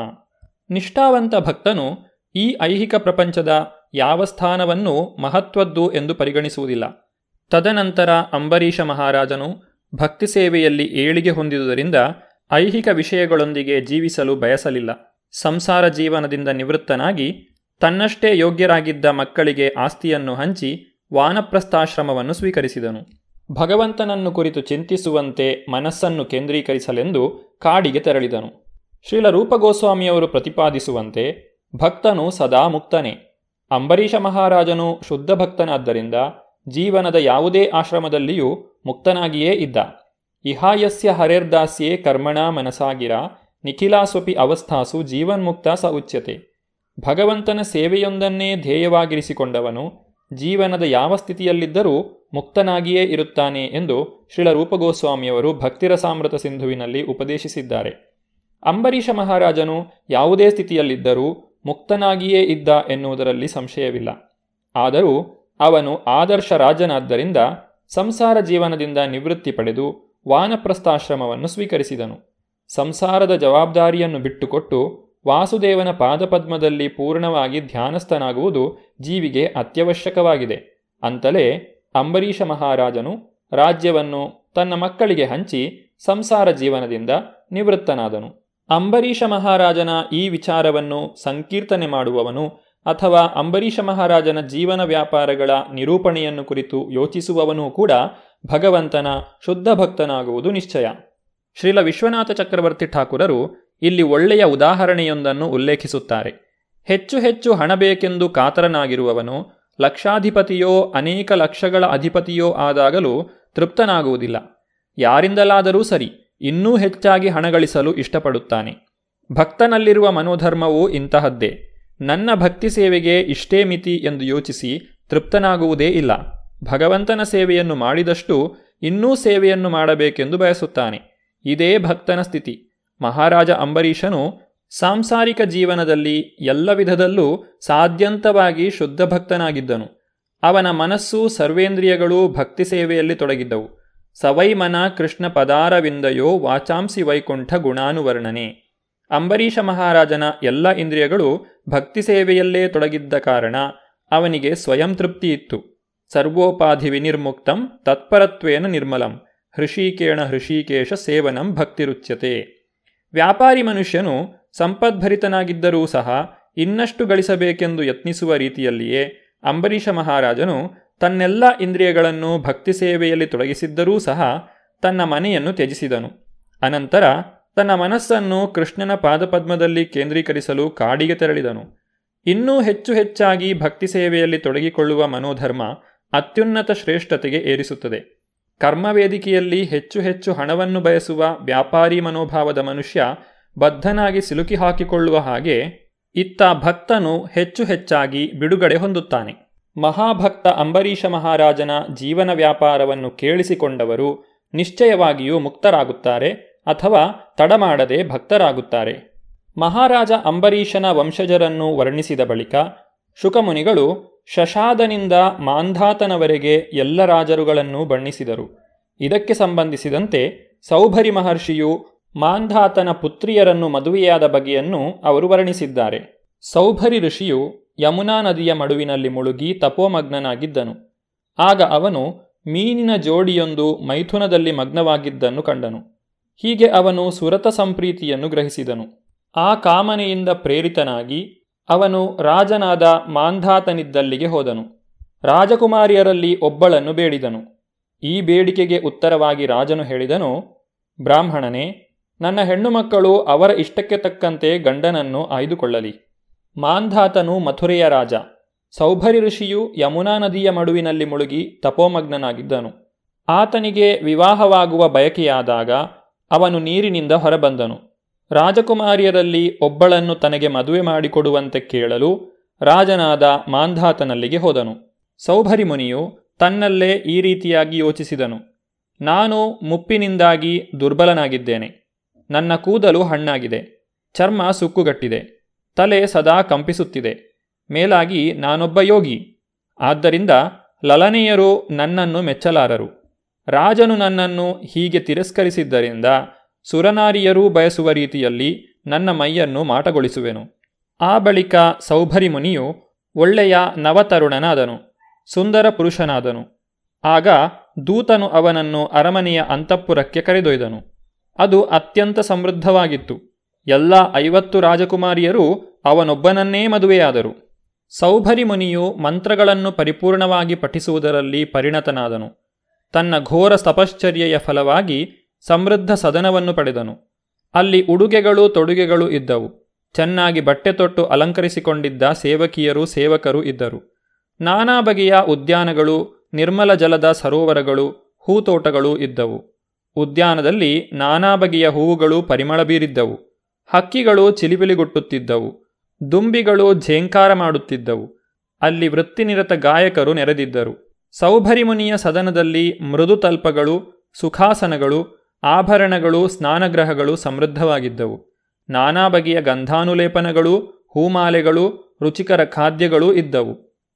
ನಿಷ್ಠಾವಂತ ಭಕ್ತನು ಈ ಐಹಿಕ ಪ್ರಪಂಚದ ಯಾವ ಸ್ಥಾನವನ್ನೂ ಮಹತ್ವದ್ದು ಎಂದು ಪರಿಗಣಿಸುವುದಿಲ್ಲ. ತದನಂತರ ಅಂಬರೀಷ ಮಹಾರಾಜನು ಭಕ್ತಿ ಸೇವೆಯಲ್ಲಿ ಏಳಿಗೆ ಹೊಂದಿದುದರಿಂದ ಐಹಿಕ ವಿಷಯಗಳೊಂದಿಗೆ ಜೀವಿಸಲು ಬಯಸಲಿಲ್ಲ. ಸಂಸಾರ ಜೀವನದಿಂದ ನಿವೃತ್ತನಾಗಿ ತನ್ನಷ್ಟೇ ಯೋಗ್ಯರಾಗಿದ್ದ ಮಕ್ಕಳಿಗೆ ಆಸ್ತಿಯನ್ನು ಹಂಚಿ ವಾನಪ್ರಸ್ಥಾಶ್ರಮವನ್ನು ಸ್ವೀಕರಿಸಿದನು. ಭಗವಂತನನ್ನು ಕುರಿತು ಚಿಂತಿಸುವಂತೆ ಮನಸ್ಸನ್ನು ಕೇಂದ್ರೀಕರಿಸಲೆಂದು ಕಾಡಿಗೆ ತೆರಳಿದನು. ಶ್ರೀಲ ರೂಪಗೋಸ್ವಾಮಿಯವರು ಪ್ರತಿಪಾದಿಸುವಂತೆ ಭಕ್ತನು ಸದಾ ಮುಕ್ತನೇ. ಅಂಬರೀಷ ಮಹಾರಾಜನು ಶುದ್ಧ ಭಕ್ತನಾದ್ದರಿಂದ ಜೀವನದ ಯಾವುದೇ ಆಶ್ರಮದಲ್ಲಿಯೂ ಮುಕ್ತನಾಗಿಯೇ ಇದ್ದ. ಇಹಾಯಸ್ಯ ಹರೇರ್ದಾಸ್ಯೇ ಕರ್ಮಣ ಮನಸಾಗಿರ, ನಿಖಿಲಾಸ್ವಪಿ ಅವಸ್ಥಾಸು ಜೀವನ್ಮುಕ್ತ ಸ ಉಚ್ಯತೆ. ಭಗವಂತನ ಸೇವೆಯೊಂದನ್ನೇ ಧ್ಯೇಯವಾಗಿರಿಸಿಕೊಂಡವನು, ಜೀವನದ ಯಾವ ಸ್ಥಿತಿಯಲ್ಲಿದ್ದರೂ ಮುಕ್ತನಾಗಿಯೇ ಇರುತ್ತಾನೆ ಎಂದು ಶ್ರೀಲ ರೂಪಗೋಸ್ವಾಮಿಯವರು ಭಕ್ತಿರಸಾಮೃತ ಸಿಂಧುವಿನಲ್ಲಿ ಉಪದೇಶಿಸಿದ್ದಾರೆ. ಅಂಬರೀಷ ಮಹಾರಾಜನು ಯಾವುದೇ ಸ್ಥಿತಿಯಲ್ಲಿದ್ದರೂ ಮುಕ್ತನಾಗಿಯೇ ಇದ್ದ ಎನ್ನುವುದರಲ್ಲಿ ಸಂಶಯವಿಲ್ಲ. ಆದರೂ ಅವನು ಆದರ್ಶ ರಾಜನಾದ್ದರಿಂದ ಸಂಸಾರ ಜೀವನದಿಂದ ನಿವೃತ್ತಿ ಪಡೆದು ವಾನಪ್ರಸ್ಥಾಶ್ರಮವನ್ನು ಸ್ವೀಕರಿಸಿದನು. ಸಂಸಾರದ ಜವಾಬ್ದಾರಿಯನ್ನು ಬಿಟ್ಟುಕೊಟ್ಟು ವಾಸುದೇವನ ಪಾದಪದ್ಮದಲ್ಲಿ ಪೂರ್ಣವಾಗಿ ಧ್ಯಾನಸ್ಥನಾಗುವುದು ಜೀವಿಗೆ ಅತ್ಯವಶ್ಯಕವಾಗಿದೆ. ಅಂತಲೇ ಅಂಬರೀಷ ಮಹಾರಾಜನು ರಾಜ್ಯವನ್ನು ತನ್ನ ಮಕ್ಕಳಿಗೆ ಹಂಚಿ ಸಂಸಾರ ಜೀವನದಿಂದ ನಿವೃತ್ತನಾದನು. ಅಂಬರೀಷ ಮಹಾರಾಜನ ಈ ವಿಚಾರವನ್ನು ಸಂಕೀರ್ತನೆ ಮಾಡುವವನು ಅಥವಾ ಅಂಬರೀಷ ಮಹಾರಾಜನ ಜೀವನ ವ್ಯಾಪಾರಗಳ ನಿರೂಪಣೆಯನ್ನು ಕುರಿತು ಯೋಚಿಸುವವನೂ ಕೂಡ ಭಗವಂತನ ಶುದ್ಧ ಭಕ್ತನಾಗುವುದು ನಿಶ್ಚಯ. ಶ್ರೀಲ ವಿಶ್ವನಾಥ ಚಕ್ರವರ್ತಿ ಠಾಕುರರು ಇಲ್ಲಿ ಒಳ್ಳೆಯ ಉದಾಹರಣೆಯೊಂದನ್ನು ಉಲ್ಲೇಖಿಸುತ್ತಾರೆ. ಹೆಚ್ಚು ಹೆಚ್ಚು ಹಣ ಬೇಕೆಂದು ಕಾತರನಾಗಿರುವವನು ಲಕ್ಷಾಧಿಪತಿಯೋ ಅನೇಕ ಲಕ್ಷಗಳ ಅಧಿಪತಿಯೋ ಆದಾಗಲೂ ತೃಪ್ತನಾಗುವುದಿಲ್ಲ. ಯಾರಿಂದಲಾದರೂ ಸರಿ ಇನ್ನೂ ಹೆಚ್ಚಾಗಿ ಹಣ ಗಳಿಸಲು ಇಷ್ಟಪಡುತ್ತಾನೆ. ಭಕ್ತನಲ್ಲಿರುವ ಮನೋಧರ್ಮವು ಇಂತಹದ್ದೇ. ನನ್ನ ಭಕ್ತಿ ಸೇವೆಗೆ ಇಷ್ಟೇ ಮಿತಿ ಎಂದು ಯೋಚಿಸಿ ತೃಪ್ತನಾಗುವುದೇ ಇಲ್ಲ. ಭಗವಂತನ ಸೇವೆಯನ್ನು ಮಾಡಿದಷ್ಟು ಇನ್ನೂ ಸೇವೆಯನ್ನು ಮಾಡಬೇಕೆಂದು ಬಯಸುತ್ತಾನೆ. ಇದೇ ಭಕ್ತನ ಸ್ಥಿತಿ. ಮಹಾರಾಜ ಅಂಬರೀಷನು ಸಾಂಸಾರಿಕ ಜೀವನದಲ್ಲಿ ಎಲ್ಲ ವಿಧದಲ್ಲೂ ಸಾಧ್ಯಂತವಾಗಿ ಶುದ್ಧ ಭಕ್ತನಾಗಿದ್ದನು. ಅವನ ಮನಸ್ಸು ಸರ್ವೇಂದ್ರಿಯಗಳು ಭಕ್ತಿ ಸೇವೆಯಲ್ಲಿ ತೊಡಗಿದ್ದವು. ಸವೈಮನ ಕೃಷ್ಣ ಪದಾರವಿಂದಯೋ ವಾಚಾಂಸಿ ವೈಕುಂಠ ಗುಣಾನುವರ್ಣನೆ. ಅಂಬರೀಷ ಮಹಾರಾಜನ ಎಲ್ಲ ಇಂದ್ರಿಯಗಳು ಭಕ್ತಿ ಸೇವೆಯಲ್ಲೇ ತೊಡಗಿದ್ದ ಕಾರಣ ಅವನಿಗೆ ಸ್ವಯಂ ತೃಪ್ತಿ ಇತ್ತು. ಸರ್ವೋಪಾಧಿ ವಿನಿರ್ಮುಕ್ತಂ ತತ್ಪರತ್ವೇನ ನಿರ್ಮಲಂ ಹೃಷೀಕೇಣ ಹೃಷೀಕೇಶ ಸೇವನಂ ಭಕ್ತಿರುಚ್ಯತೆ ವ್ಯಾಪಾರಿ ಮನುಷ್ಯನು ಸಂಪದ್ಭರಿತನಾಗಿದ್ದರೂ ಸಹ ಇನ್ನಷ್ಟು ಗಳಿಸಬೇಕೆಂದು ಯತ್ನಿಸುವ ರೀತಿಯಲ್ಲಿಯೇ ಅಂಬರೀಷ ಮಹಾರಾಜನು ತನ್ನೆಲ್ಲ ಇಂದ್ರಿಯಗಳನ್ನು ಭಕ್ತಿ ಸೇವೆಯಲ್ಲಿ ತೊಡಗಿಸಿದ್ದರೂ ಸಹ ತನ್ನ ಮನೆಯನ್ನು ತ್ಯಜಿಸಿದನು. ಅನಂತರ ತನ್ನ ಮನಸ್ಸನ್ನು ಕೃಷ್ಣನ ಪಾದಪದ್ಮದಲ್ಲಿ ಕೇಂದ್ರೀಕರಿಸಲು ಕಾಡಿಗೆ ತೆರಳಿದನು. ಇನ್ನೂ ಹೆಚ್ಚು ಹೆಚ್ಚಾಗಿ ಭಕ್ತಿ ಸೇವೆಯಲ್ಲಿ ತೊಡಗಿಕೊಳ್ಳುವ ಮನೋಧರ್ಮ ಅತ್ಯುನ್ನತ ಶ್ರೇಷ್ಠತೆಗೆ ಏರಿಸುತ್ತದೆ. ಕರ್ಮವೇದಿಕೆಯಲ್ಲಿ ಹೆಚ್ಚು ಹೆಚ್ಚು ಹಣವನ್ನು ಬಯಸುವ ವ್ಯಾಪಾರಿ ಮನೋಭಾವದ ಮನುಷ್ಯ ಬದ್ಧನಾಗಿ ಸಿಲುಕಿ ಹಾಕಿಕೊಳ್ಳುವ ಹಾಗೆ ಇತ್ತ ಭಕ್ತನು ಹೆಚ್ಚು ಹೆಚ್ಚಾಗಿ ಬಿಡುಗಡೆ ಹೊಂದುತ್ತಾನೆ. ಮಹಾಭಕ್ತ ಅಂಬರೀಷ ಮಹಾರಾಜನ ಜೀವನ ವ್ಯಾಪಾರವನ್ನು ಕೇಳಿಸಿಕೊಂಡವರು ನಿಶ್ಚಯವಾಗಿಯೂ ಮುಕ್ತರಾಗುತ್ತಾರೆ. ಅಥವಾ ತಡಮಾಡದೆ ಭಕ್ತರಾಗುತ್ತಾರೆ. ಮಹಾರಾಜ ಅಂಬರೀಷನ ವಂಶಜರನ್ನು ವರ್ಣಿಸಿದ ಬಳಿಕ ಶುಕಮುನಿಗಳು ಶಶಾದನಿಂದ ಮಾಂಧಾತನವರೆಗೆ ಎಲ್ಲ ರಾಜರುಗಳನ್ನು ಬಣ್ಣಿಸಿದರು. ಇದಕ್ಕೆ ಸಂಬಂಧಿಸಿದಂತೆ ಸೌಭರಿ ಮಹರ್ಷಿಯು ಮಾಂಧಾತನ ಪುತ್ರಿಯರನ್ನು ಮದುವೆಯಾದ ಬಗೆಯನ್ನು ಅವರು ವರ್ಣಿಸಿದ್ದಾರೆ. ಸೌಭರಿ ಋಷಿಯು ಯಮುನಾ ನದಿಯ ಮಡುವಿನಲ್ಲಿ ಮುಳುಗಿ ತಪೋಮಗ್ನನಾಗಿದ್ದನು. ಆಗ ಅವನು ಮೀನಿನ ಜೋಡಿಯೊಂದು ಮೈಥುನದಲ್ಲಿ ಮಗ್ನವಾಗಿದ್ದನ್ನು ಕಂಡನು. ಹೀಗೆ ಅವನು ಸುರತ ಸಂಪ್ರೀತಿಯನ್ನು ಗ್ರಹಿಸಿದನು. ಆ ಕಾಮನೆಯಿಂದ ಪ್ರೇರಿತನಾಗಿ ಅವನು ರಾಜನಾದ ಮಾಂಧಾತನಿದ್ದಲ್ಲಿಗೆ ಹೋದನು. ರಾಜಕುಮಾರಿಯರಲ್ಲಿ ಒಬ್ಬಳನ್ನು ಬೇಡಿದನು. ಈ ಬೇಡಿಕೆಗೆ ಉತ್ತರವಾಗಿ ರಾಜನು ಹೇಳಿದನು, ಬ್ರಾಹ್ಮಣನೇ, ನನ್ನ ಹೆಣ್ಣು ಮಕ್ಕಳು ಅವರ ಇಷ್ಟಕ್ಕೆ ತಕ್ಕಂತೆ ಗಂಡನನ್ನು ಆಯ್ದುಕೊಳ್ಳಲಿ. ಮಾಂಧಾತನು ಮಥುರೆಯ ರಾಜ. ಸೌಭರಿ ಋಷಿಯು ಯಮುನಾ ನದಿಯ ಮಡುವಿನಲ್ಲಿ ಮುಳುಗಿ ತಪೋಮಗ್ನನಾಗಿದ್ದನು. ಆತನಿಗೆ ವಿವಾಹವಾಗುವ ಬಯಕೆಯಾದಾಗ ಅವನು ನೀರಿನಿಂದ ಹೊರಬಂದನು. ರಾಜಕುಮಾರಿಯರಲ್ಲಿ ಒಬ್ಬಳನ್ನು ತನಗೆ ಮದುವೆ ಮಾಡಿಕೊಡುವಂತೆ ಕೇಳಲು ರಾಜನಾದ ಮಾಂಧಾತನಲ್ಲಿಗೆ ಹೋದನು. ಸೌಭರಿ ಮುನಿಯು ತನ್ನಲ್ಲೇ ಈ ರೀತಿಯಾಗಿ ಯೋಚಿಸಿದನು. ನಾನು ಮುಪ್ಪಿನಿಂದಾಗಿ ದುರ್ಬಲನಾಗಿದ್ದೇನೆ. ನನ್ನ ಕೂದಲು ಹಣ್ಣಾಗಿದೆ. ಚರ್ಮ ಸುಕ್ಕುಗಟ್ಟಿದೆ. ತಲೆ ಸದಾ ಕಂಪಿಸುತ್ತಿದೆ. ಮೇಲಾಗಿ ನಾನೊಬ್ಬ ಯೋಗಿ. ಆದ್ದರಿಂದ ಲಲನೆಯರು ನನ್ನನ್ನು ಮೆಚ್ಚಲಾರರು. ರಾಜನು ನನ್ನನ್ನು ಹೀಗೆ ತಿರಸ್ಕರಿಸಿದ್ದರಿಂದ ಸುರನಾರಿಯರೂ ಬಯಸುವ ರೀತಿಯಲ್ಲಿ ನನ್ನ ಮೈಯನ್ನು ಮಾಟಗೊಳಿಸುವೆನು. ಆ ಬಳಿಕ ಸೌಭರಿ ಮುನಿಯು ಒಳ್ಳೆಯ ನವತರುಣನಾದನು, ಸುಂದರ ಪುರುಷನಾದನು. ಆಗ ದೂತನು ಅವನನ್ನು ಅರಮನೆಯ ಅಂತಃಪುರಕ್ಕೆ ಕರೆದೊಯ್ದನು. ಅದು ಅತ್ಯಂತ ಸಮೃದ್ಧವಾಗಿತ್ತು. ಎಲ್ಲ ಐವತ್ತು ರಾಜಕುಮಾರಿಯರು ಅವನೊಬ್ಬನನ್ನೇ ಮದುವೆಯಾದರು. ಸೌಭರಿ ಮುನಿಯು ಮಂತ್ರಗಳನ್ನು ಪರಿಪೂರ್ಣವಾಗಿ ಪಠಿಸುವುದರಲ್ಲಿ ಪರಿಣತನಾದನು. ತನ್ನ ಘೋರ ತಪಶ್ಚರ್ಯೆಯ ಫಲವಾಗಿ ಸಮೃದ್ಧ ಸದನವನ್ನು ಪಡೆದನು. ಅಲ್ಲಿ ಉಡುಗೆಗಳು ತೊಡುಗೆಗಳು ಇದ್ದವು. ಚೆನ್ನಾಗಿ ಬಟ್ಟೆ ತೊಟ್ಟು ಅಲಂಕರಿಸಿಕೊಂಡಿದ್ದ ಸೇವಕಿಯರು, ಸೇವಕರು ಇದ್ದರು. ನಾನಾ ಬಗೆಯ ಉದ್ಯಾನಗಳು, ನಿರ್ಮಲ ಜಲದ ಸರೋವರಗಳು, ಹೂತೋಟಗಳು ಇದ್ದವು. ಉದ್ಯಾನದಲ್ಲಿ ನಾನಾ ಬಗೆಯ ಹೂವುಗಳು ಪರಿಮಳ ಬೀರಿದ್ದವು. ಹಕ್ಕಿಗಳು ಚಿಲಿಪಿಲಿಗುಟ್ಟುತ್ತಿದ್ದವು. ದುಂಬಿಗಳು ಝೇಂಕಾರ ಮಾಡುತ್ತಿದ್ದವು. ಅಲ್ಲಿ ವೃತ್ತಿನಿರತ ಗಾಯಕರು ನೆರೆದಿದ್ದರು. ಸೌಭರಿಮುನಿಯ ಸದನದಲ್ಲಿ ಮೃದು ತಲ್ಪಗಳು, ಸುಖಾಸನಗಳು, ಆಭರಣಗಳು, ಸ್ನಾನಗ್ರಹಗಳು ಸಮೃದ್ಧವಾಗಿದ್ದವು. ನಾನಾ ಬಗೆಯ ಗಂಧಾನುಲೇಪನಗಳು, ಹೂಮಾಲೆಗಳು, ರುಚಿಕರ ಖಾದ್ಯಗಳು ಇದ್ದವು.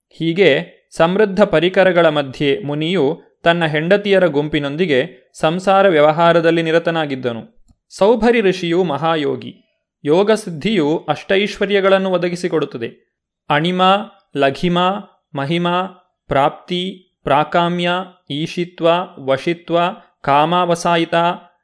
ಹೀಗೆ ಸಮೃದ್ಧ ಪರಿಕರಗಳ ಮಧ್ಯೆ ಮುನಿಯು ತನ್ನ ಹೆಂಡತಿಯರ ಗುಂಪಿನೊಂದಿಗೆ ಸಂಸಾರ ವ್ಯವಹಾರದಲ್ಲಿ ನಿರತನಾಗಿದ್ದನು. ಸೌಭರಿ ಋಷಿಯು ಮಹಾಯೋಗಿ. ಯೋಗಸಿದ್ಧಿಯು ಅಷ್ಟೈಶ್ವರ್ಯಗಳನ್ನು ಒದಗಿಸಿಕೊಡುತ್ತದೆ. ಅಣಿಮ, ಲಘಿಮ, ಮಹಿಮಾ ಪ್ರಾಪ್ತಿ, ಪ್ರಾಕಾಮ್ಯ, ಈಶಿತ್ವ, ವಶಿತ್ವ, ಕಾಮಾವಸಾಯಿತ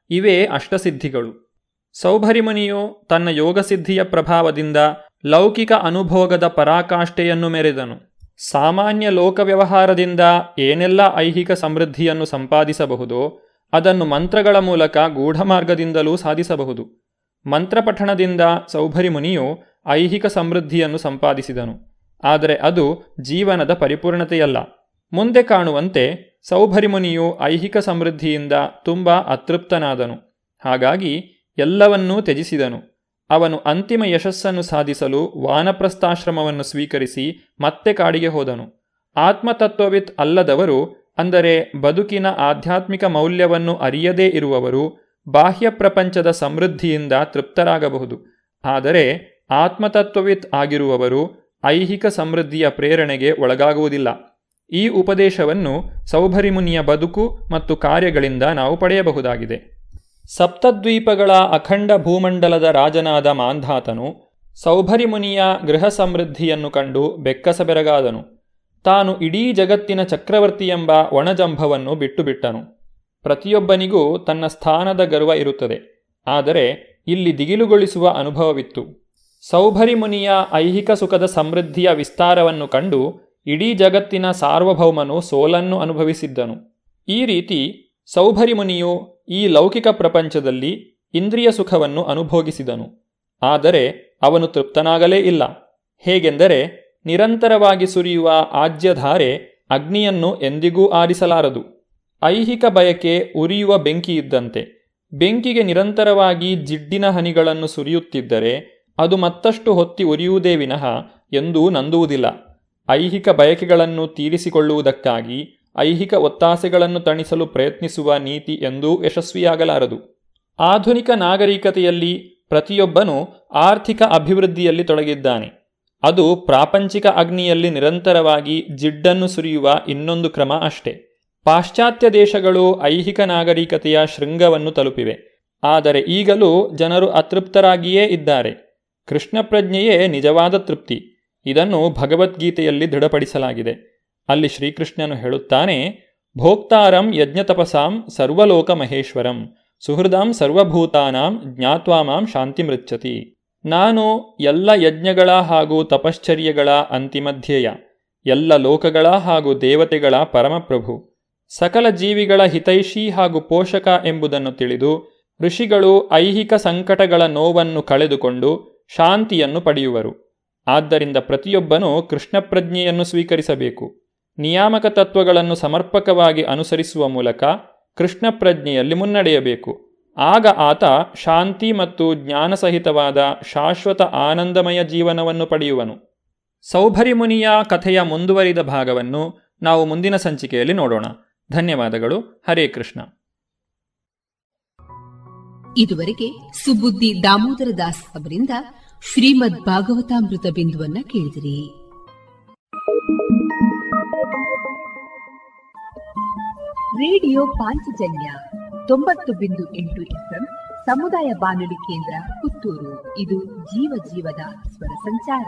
ಇವೇ ಅಷ್ಟಸಿದ್ಧಿಗಳು. ಸೌಭರಿಮುನಿಯು ತನ್ನ ಯೋಗಸಿದ್ಧಿಯ ಪ್ರಭಾವದಿಂದ ಲೌಕಿಕ ಅನುಭೋಗದ ಪರಾಕಾಷ್ಠೆಯನ್ನು ಮೆರೆದನು. ಸಾಮಾನ್ಯ ಲೋಕ ವ್ಯವಹಾರದಿಂದ ಏನೆಲ್ಲ ಐಹಿಕ ಸಮೃದ್ಧಿಯನ್ನು ಸಂಪಾದಿಸಬಹುದೋ ಅದನ್ನು ಮಂತ್ರಗಳ ಮೂಲಕ ಗೂಢಮಾರ್ಗದಿಂದಲೂ ಸಾಧಿಸಬಹುದು. ಮಂತ್ರಪಠಣದಿಂದ ಸೌಭರಿಮುನಿಯು ಐಹಿಕ ಸಮೃದ್ಧಿಯನ್ನು ಸಂಪಾದಿಸಿದನು. ಆದರೆ ಅದು ಜೀವನದ ಪರಿಪೂರ್ಣತೆಯಲ್ಲ. ಮುಂದೆ ಕಾಣುವಂತೆ ಸೌಭರಿಮುನಿಯು ಐಹಿಕ ಸಮೃದ್ಧಿಯಿಂದ ತುಂಬ ಅತೃಪ್ತನಾದನು. ಹಾಗಾಗಿ ಎಲ್ಲವನ್ನೂ ತ್ಯಜಿಸಿದನು. ಅವನು ಅಂತಿಮ ಯಶಸ್ಸನ್ನು ಸಾಧಿಸಲು ವಾನಪ್ರಸ್ಥಾಶ್ರಮವನ್ನು ಸ್ವೀಕರಿಸಿ ಮತ್ತೆ ಕಾಡಿಗೆ ಹೋದನು. ಆತ್ಮತತ್ವವಿತ್ ಅಲ್ಲದವರು, ಅಂದರೆ ಬದುಕಿನ ಆಧ್ಯಾತ್ಮಿಕ ಮೌಲ್ಯವನ್ನು ಅರಿಯದೇ ಇರುವವರು, ಬಾಹ್ಯ ಪ್ರಪಂಚದ ಸಮೃದ್ಧಿಯಿಂದ ತೃಪ್ತರಾಗಬಹುದು. ಆದರೆ ಆತ್ಮತತ್ವವಿತ್ ಆಗಿರುವವರು ಐಹಿಕ ಸಮೃದ್ಧಿಯ ಪ್ರೇರಣೆಗೆ ಒಳಗಾಗುವುದಿಲ್ಲ. ಈ ಉಪದೇಶವನ್ನು ಸೌಭರಿಮುನಿಯ ಬದುಕು ಮತ್ತು ಕಾರ್ಯಗಳಿಂದ ನಾವು ಪಡೆಯಬಹುದಾಗಿದೆ. ಸಪ್ತದ್ವೀಪಗಳ ಅಖಂಡ ಭೂಮಂಡಲದ ರಾಜನಾದ ಮಾಂಧಾತನು ಸೌಭರಿಮುನಿಯ ಗೃಹ ಸಮೃದ್ಧಿಯನ್ನು ಕಂಡು ಬೆಕ್ಕಸಬೆರಗಾದನು ತಾನು ಇಡೀ ಜಗತ್ತಿನ ಚಕ್ರವರ್ತಿ ಎಂಬ ಒಣಜಂಭವನ್ನು ಬಿಟ್ಟುಬಿಟ್ಟನು. ಪ್ರತಿಯೊಬ್ಬನಿಗೂ ತನ್ನ ಸ್ಥಾನದ ಗರ್ವ ಇರುತ್ತದೆ. ಆದರೆ ಇಲ್ಲಿ ದಿಗಿಲುಗೊಳಿಸುವ ಅನುಭವವಿತ್ತು. ಸೌಭರಿಮುನಿಯ ಐಹಿಕ ಸುಖದ ಸಮೃದ್ಧಿಯ ವಿಸ್ತಾರವನ್ನು ಕಂಡು ಇಡೀ ಜಗತ್ತಿನ ಸಾರ್ವಭೌಮನು ಸೋಲನ್ನು ಅನುಭವಿಸಿದ್ದನು. ಈ ರೀತಿ ಸೌಭರಿಮುನಿಯು ಈ ಲೌಕಿಕ ಪ್ರಪಂಚದಲ್ಲಿ ಇಂದ್ರಿಯ ಸುಖವನ್ನು ಅನುಭೋಗಿಸಿದನು. ಆದರೆ ಅವನು ತೃಪ್ತನಾಗಲೇ ಇಲ್ಲ. ಹೇಗೆಂದರೆ ನಿರಂತರವಾಗಿ ಸುರಿಯುವ ಆಜ್ಯಧಾರೆ ಅಗ್ನಿಯನ್ನು ಎಂದಿಗೂ ಆರಿಸಲಾರದು. ಐಹಿಕ ಬಯಕೆ ಉರಿಯುವ ಬೆಂಕಿಯಿದ್ದಂತೆ ಬೆಂಕಿಗೆ ನಿರಂತರವಾಗಿ ಜಿಡ್ಡಿನ ಹನಿಗಳನ್ನು ಸುರಿಯುತ್ತಿದ್ದರೆ ಅದು ಮತ್ತಷ್ಟು ಹೊತ್ತಿ ಉರಿಯುವುದೇ ವಿನಃ ಎಂದೂ ನಂದುವುದಿಲ್ಲ. ಐಹಿಕ ಬಯಕೆಗಳನ್ನು ತೀರಿಸಿಕೊಳ್ಳುವುದಕ್ಕಾಗಿ ಐಹಿಕ ಒತ್ತಾಸೆಗಳನ್ನು ತಣಿಸಲು ಪ್ರಯತ್ನಿಸುವ ನೀತಿ ಎಂದೂ ಯಶಸ್ವಿಯಾಗಲಾರದು. ಆಧುನಿಕ ನಾಗರಿಕತೆಯಲ್ಲಿ ಪ್ರತಿಯೊಬ್ಬನೂ ಆರ್ಥಿಕ ಅಭಿವೃದ್ಧಿಯಲ್ಲಿ ತೊಡಗಿದ್ದಾನೆ. ಅದು ಪ್ರಾಪಂಚಿಕ ಅಗ್ನಿಯಲ್ಲಿ ನಿರಂತರವಾಗಿ ಜಿಡ್ಡನ್ನು ಸುರಿಯುವ ಇನ್ನೊಂದು ಕ್ರಮ ಅಷ್ಟೆ. ಪಾಶ್ಚಾತ್ಯ ದೇಶಗಳು ಐಹಿಕ ನಾಗರಿಕತೆಯ ಶೃಂಗವನ್ನು ತಲುಪಿವೆ. ಆದರೆ ಈಗಲೂ ಜನರು ಅತೃಪ್ತರಾಗಿಯೇ ಇದ್ದಾರೆ. ಕೃಷ್ಣ ಪ್ರಜ್ಞೆಯೇ ನಿಜವಾದ ತೃಪ್ತಿ. ಇದನ್ನು ಭಗವದ್ಗೀತೆಯಲ್ಲಿ ದೃಢಪಡಿಸಲಾಗಿದೆ. ಅಲ್ಲಿ ಶ್ರೀಕೃಷ್ಣನು ಹೇಳುತ್ತಾನೆ, ಭೋಕ್ತಾರಂ ಯಜ್ಞತಪಸಾಂ ಸರ್ವಲೋಕ ಮಹೇಶ್ವರಂ ಸುಹೃದಾಂ ಸರ್ವಭೂತಾನಾಂ ಜ್ಞಾತ್ವಾ ಮಾಂ ಶಾಂತಿ ಮೃಚ್ಛತಿ ನಾನು ಎಲ್ಲ ಯಜ್ಞಗಳ ಹಾಗೂ ತಪಶ್ಚರ್ಯಗಳ ಅಂತಿಮಧ್ಯೇಯ, ಎಲ್ಲ ಲೋಕಗಳ ಹಾಗೂ ದೇವತೆಗಳ ಪರಮಪ್ರಭು, ಸಕಲ ಜೀವಿಗಳ ಹಿತೈಷಿ ಹಾಗೂ ಪೋಷಕ ಎಂಬುದನ್ನು ತಿಳಿದು, ಋಷಿಗಳು ಐಹಿಕ ಸಂಕಟಗಳ ನೋವನ್ನು ಕಳೆದುಕೊಂಡು ಶಾಂತಿಯನ್ನು ಪಡೆಯುವರು. ಆದ್ದರಿಂದ ಪ್ರತಿಯೊಬ್ಬನೂ ಕೃಷ್ಣ ಪ್ರಜ್ಞೆಯನ್ನು ಸ್ವೀಕರಿಸಬೇಕು. ನಿಯಾಮಕ ತತ್ವಗಳನ್ನು ಸಮರ್ಪಕವಾಗಿ ಅನುಸರಿಸುವ ಮೂಲಕ ಕೃಷ್ಣ ಪ್ರಜ್ಞೆಯಲ್ಲಿ ಮುನ್ನಡೆಯಬೇಕು. ಆಗ ಆತ ಶಾಂತಿ ಮತ್ತು ಜ್ಞಾನಸಹಿತವಾದ ಶಾಶ್ವತ ಆನಂದಮಯ ಜೀವನವನ್ನು ಪಡೆಯುವನು. ಸೌಭರಿಮುನಿಯ ಕಥೆಯ ಮುಂದುವರಿದ ಭಾಗವನ್ನು ನಾವು ಮುಂದಿನ ಸಂಚಿಕೆಯಲ್ಲಿ ನೋಡೋಣ. ಧನ್ಯವಾದಗಳು. ಹರೇ ಕೃಷ್ಣ. ಇದುವರೆಗೆ ಸುಬುದ್ದಿ ದಾಮೋದರ ದಾಸ್ ಅವರಿಂದ ಶ್ರೀಮದ್ ಭಾಗವತಾಮೃತ ಬಿಂದುವನ್ನ ಕೇಳಿದಿರಿ. ರೇಡಿಯೋ ಪಾಂಚಜನ್ಯ ತೊಂಬತ್ತು ಬಿಂದು ಎಂಟು ಎಫ್ಎಂ ಸಮುದಾಯ ಬಾನುಲಿ ಕೇಂದ್ರ ಪುತ್ತೂರು. ಇದು ಜೀವ ಜೀವದ ಸ್ವರ ಸಂಚಾರ.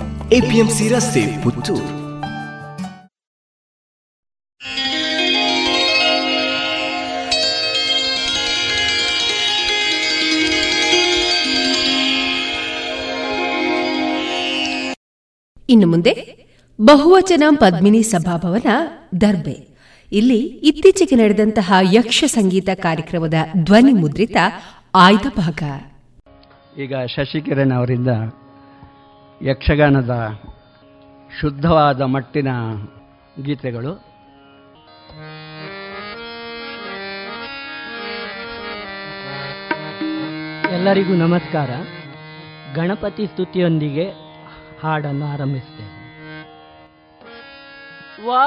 APMC ರಸ್ತೆ ಪುತ್ತೂರು. ಇನ್ನು ಮುಂದೆ ಬಹುವಚನ ಪದ್ಮಿನಿ ಸಭಾಭವನ ದರ್ಬೆ. ಇಲ್ಲಿ ಇತ್ತೀಚೆಗೆ ನಡೆದಂತಹ ಯಕ್ಷ ಸಂಗೀತ ಕಾರ್ಯಕ್ರಮದ ಧ್ವನಿ ಮುದ್ರಿತ ಆಯ್ದ ಭಾಗ. ಈಗ ಶಶಿಕಿರಣ್ ಅವರಿಂದ ಯಕ್ಷಗಾನದ ಶುದ್ಧವಾದ ಮಟ್ಟಿನ ಗೀತೆಗಳು. ಎಲ್ಲರಿಗೂ ನಮಸ್ಕಾರ. ಗಣಪತಿ ಸ್ತುತಿಯೊಂದಿಗೆ ಹಾಡನ್ನು ಆರಂಭಿಸ್ತೇನೆ ವಾ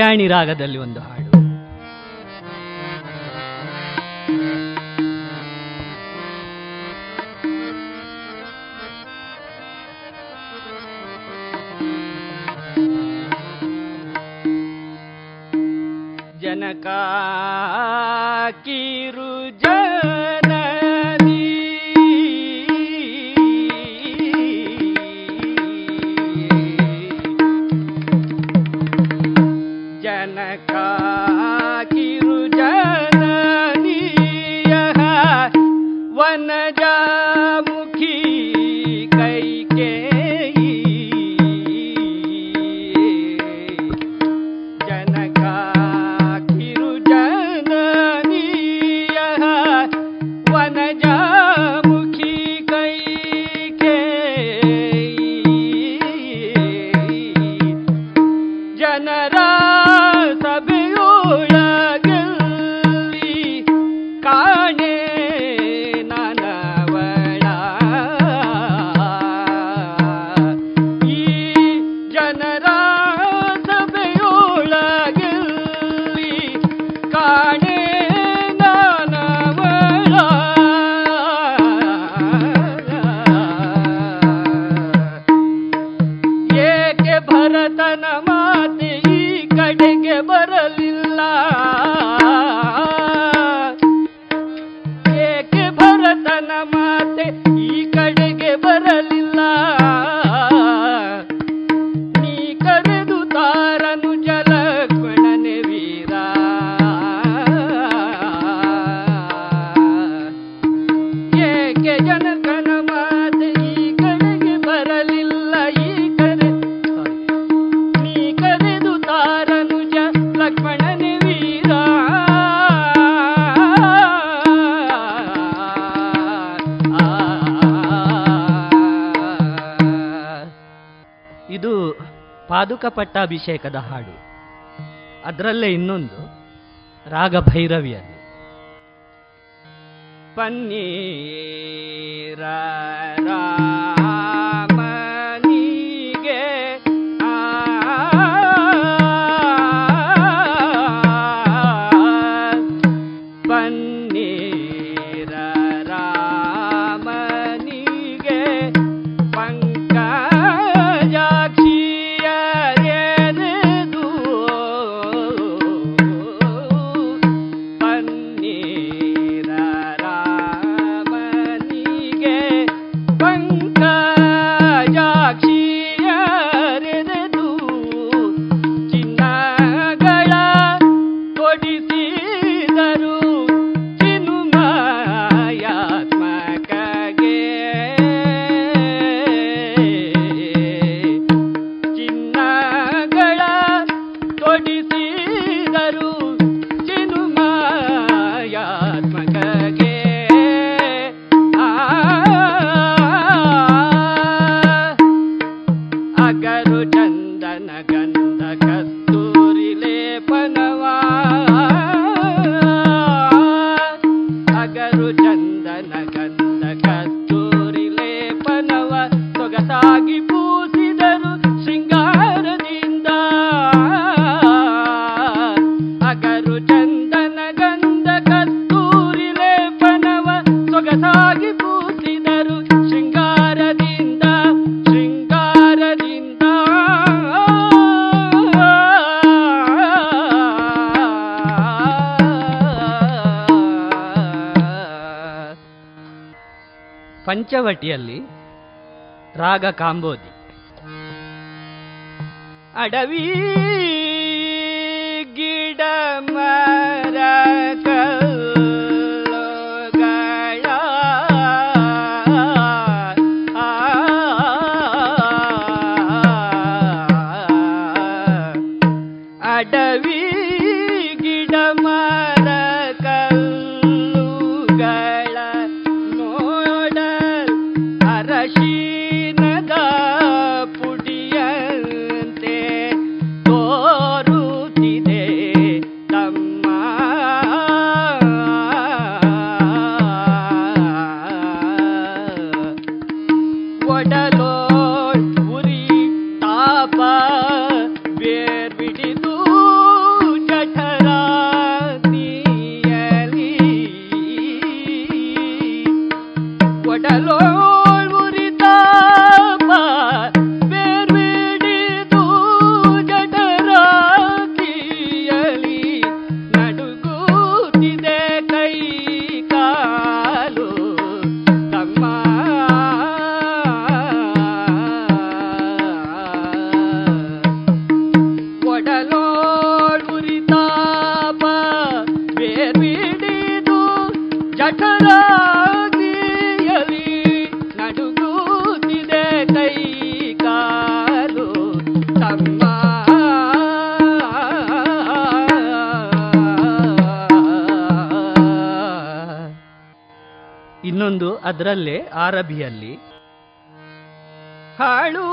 ಕಲ್ಯಾಣಿ ರಾಗದಲ್ಲಿ ಒಂದು ಹಾಡು. ಪಾದುಕ ಪಟ್ಟಾಭಿಷೇಕದ ಹಾಡು. ಅದರಲ್ಲೇ ಇನ್ನೊಂದು ರಾಗ ಭೈರವಿಯಲ್ಲಿ ಪನ್ನೀರ ಪಂಚವಟಿಯಲ್ಲಿ ರಾಗ ಕಾಂಬೋದಿ. ಅಡವಿ ಗಿಡ ಮರ the Lord. ಅದರಲ್ಲೇ ಅರಬಿಯಲ್ಲಿ ಹಾಳು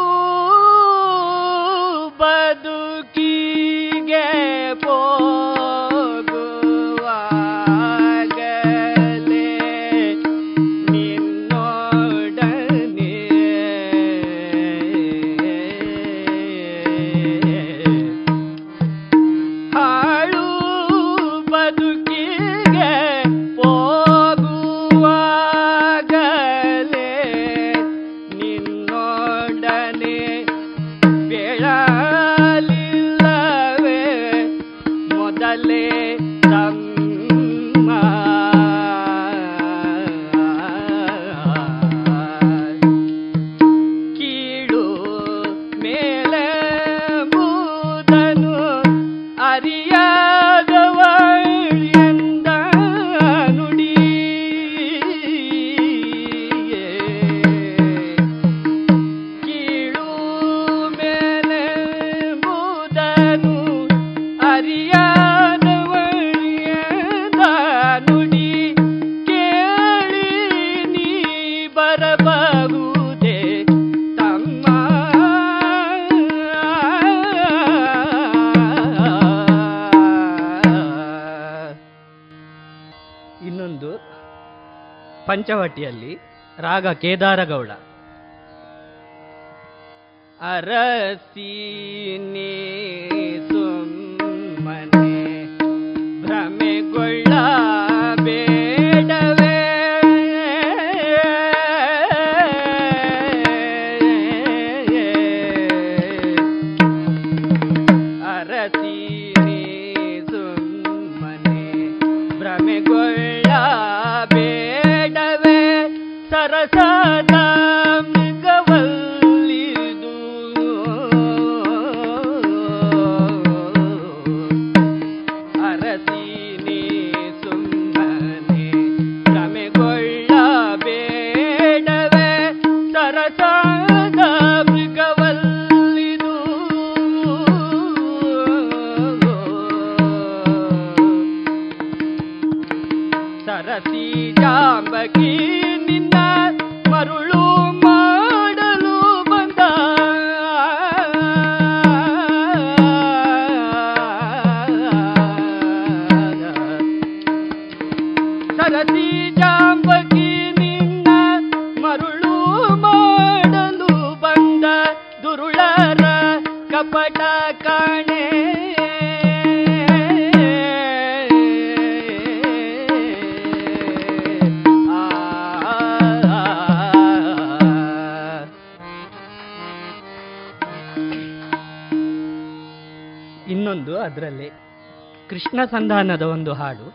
ಭಟ್ಟಿಯಲ್ಲಿ ರಾಗ ಕೇದಾರಗೌಡ. ಅರಸಿ ಸಂಧಾನದ ಒಂದು ಹಾಡು.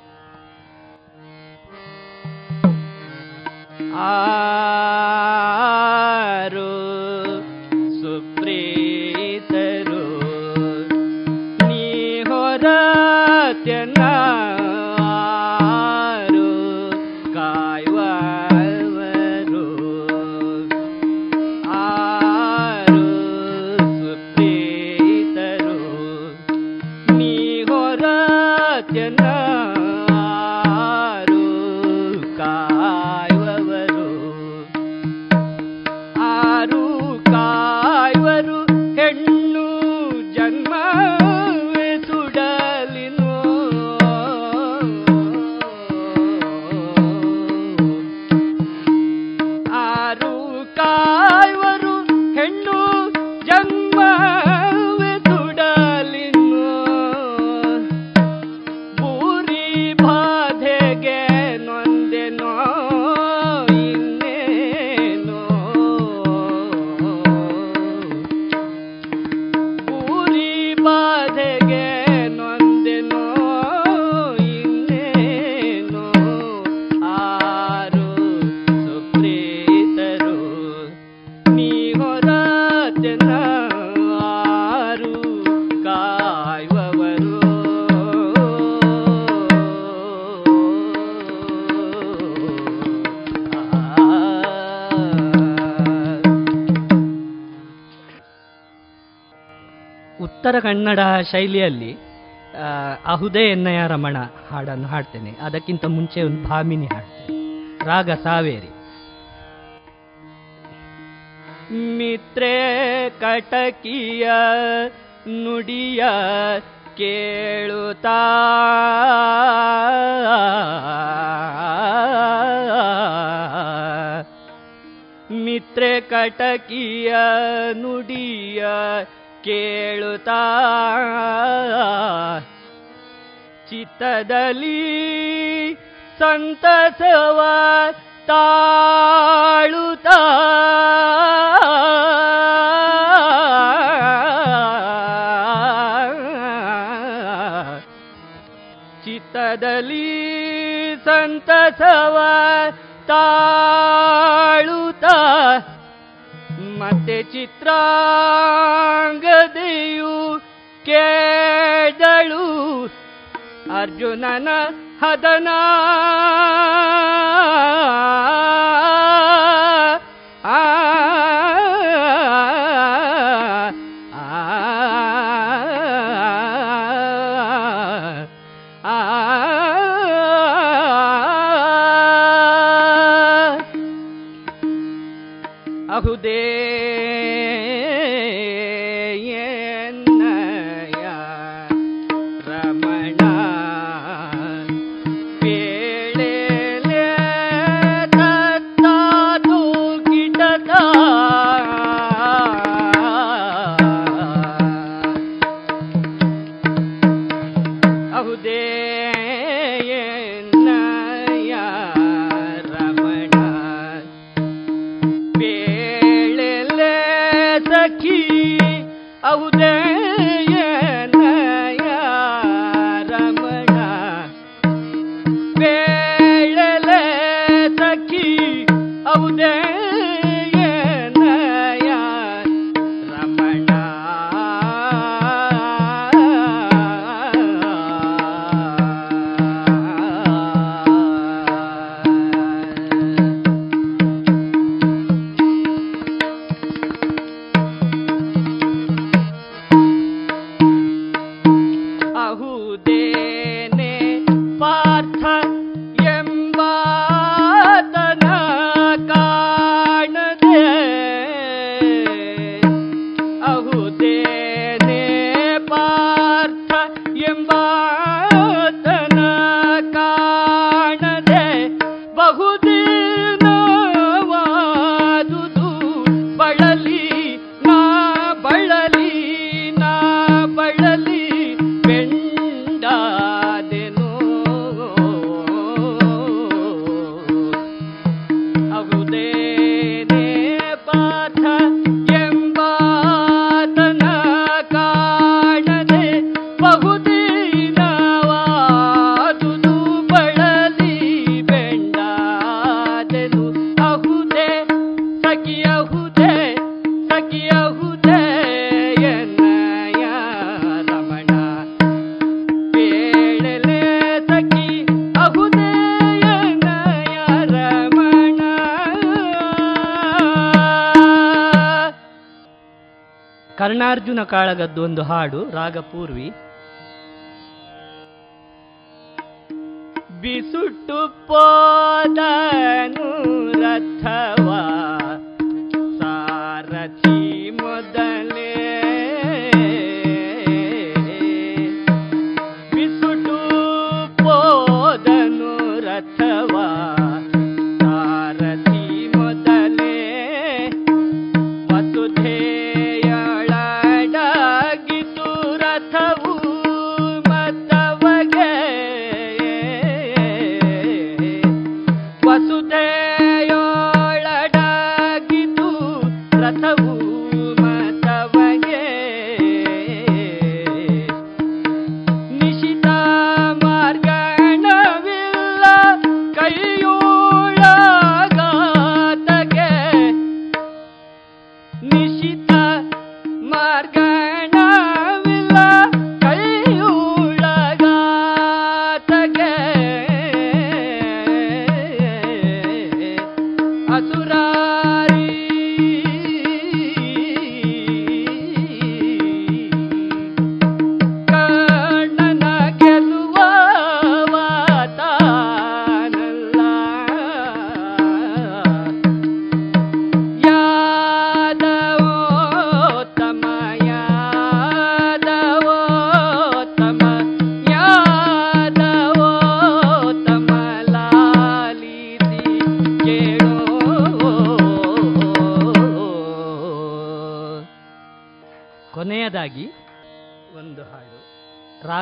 ಕನ್ನಡ ಶೈಲಿಯಲ್ಲಿ ಅಹುದೇ ಎನ್ನಯ ರಮಣ ಹಾಡನ್ನು ಹಾಡ್ತೇನೆ. ಅದಕ್ಕಿಂತ ಮುಂಚೆ ಒಂದು ಭಾಮಿನಿ ಹಾಡ್ತೇನೆ. ರಾಗ ಸಾವೇರಿ. ಮಿತ್ರೆ ಕಟಕಿಯ ನುಡಿಯ ಕೇಳುತ್ತಾ, ಮಿತ್ರೆ ಕಟಕಿಯ ನುಡಿಯ ಕೇಳುತ್ತಾ ಚಿತ್ತದಲ್ಲಿ ಸಂತಸವ ತಾಳುತ ಚಿತ್ತದಲ್ಲಿ ಸಂತಸವ ತಾಳುತ ಮತ್ತೆ ಚಿತ್ರಾಂಗದೆಯು ಕೇಳಳು ಅರ್ಜುನನ ಹದನ ಕರ್ಣಾರ್ಜುನ ಕಾಳಗದ್ದು ಒಂದು ಹಾಡು ರಾಗ ಪೂರ್ವಿ ಬಿಸುಟ್ಟು ಪೋದನು ರಥವ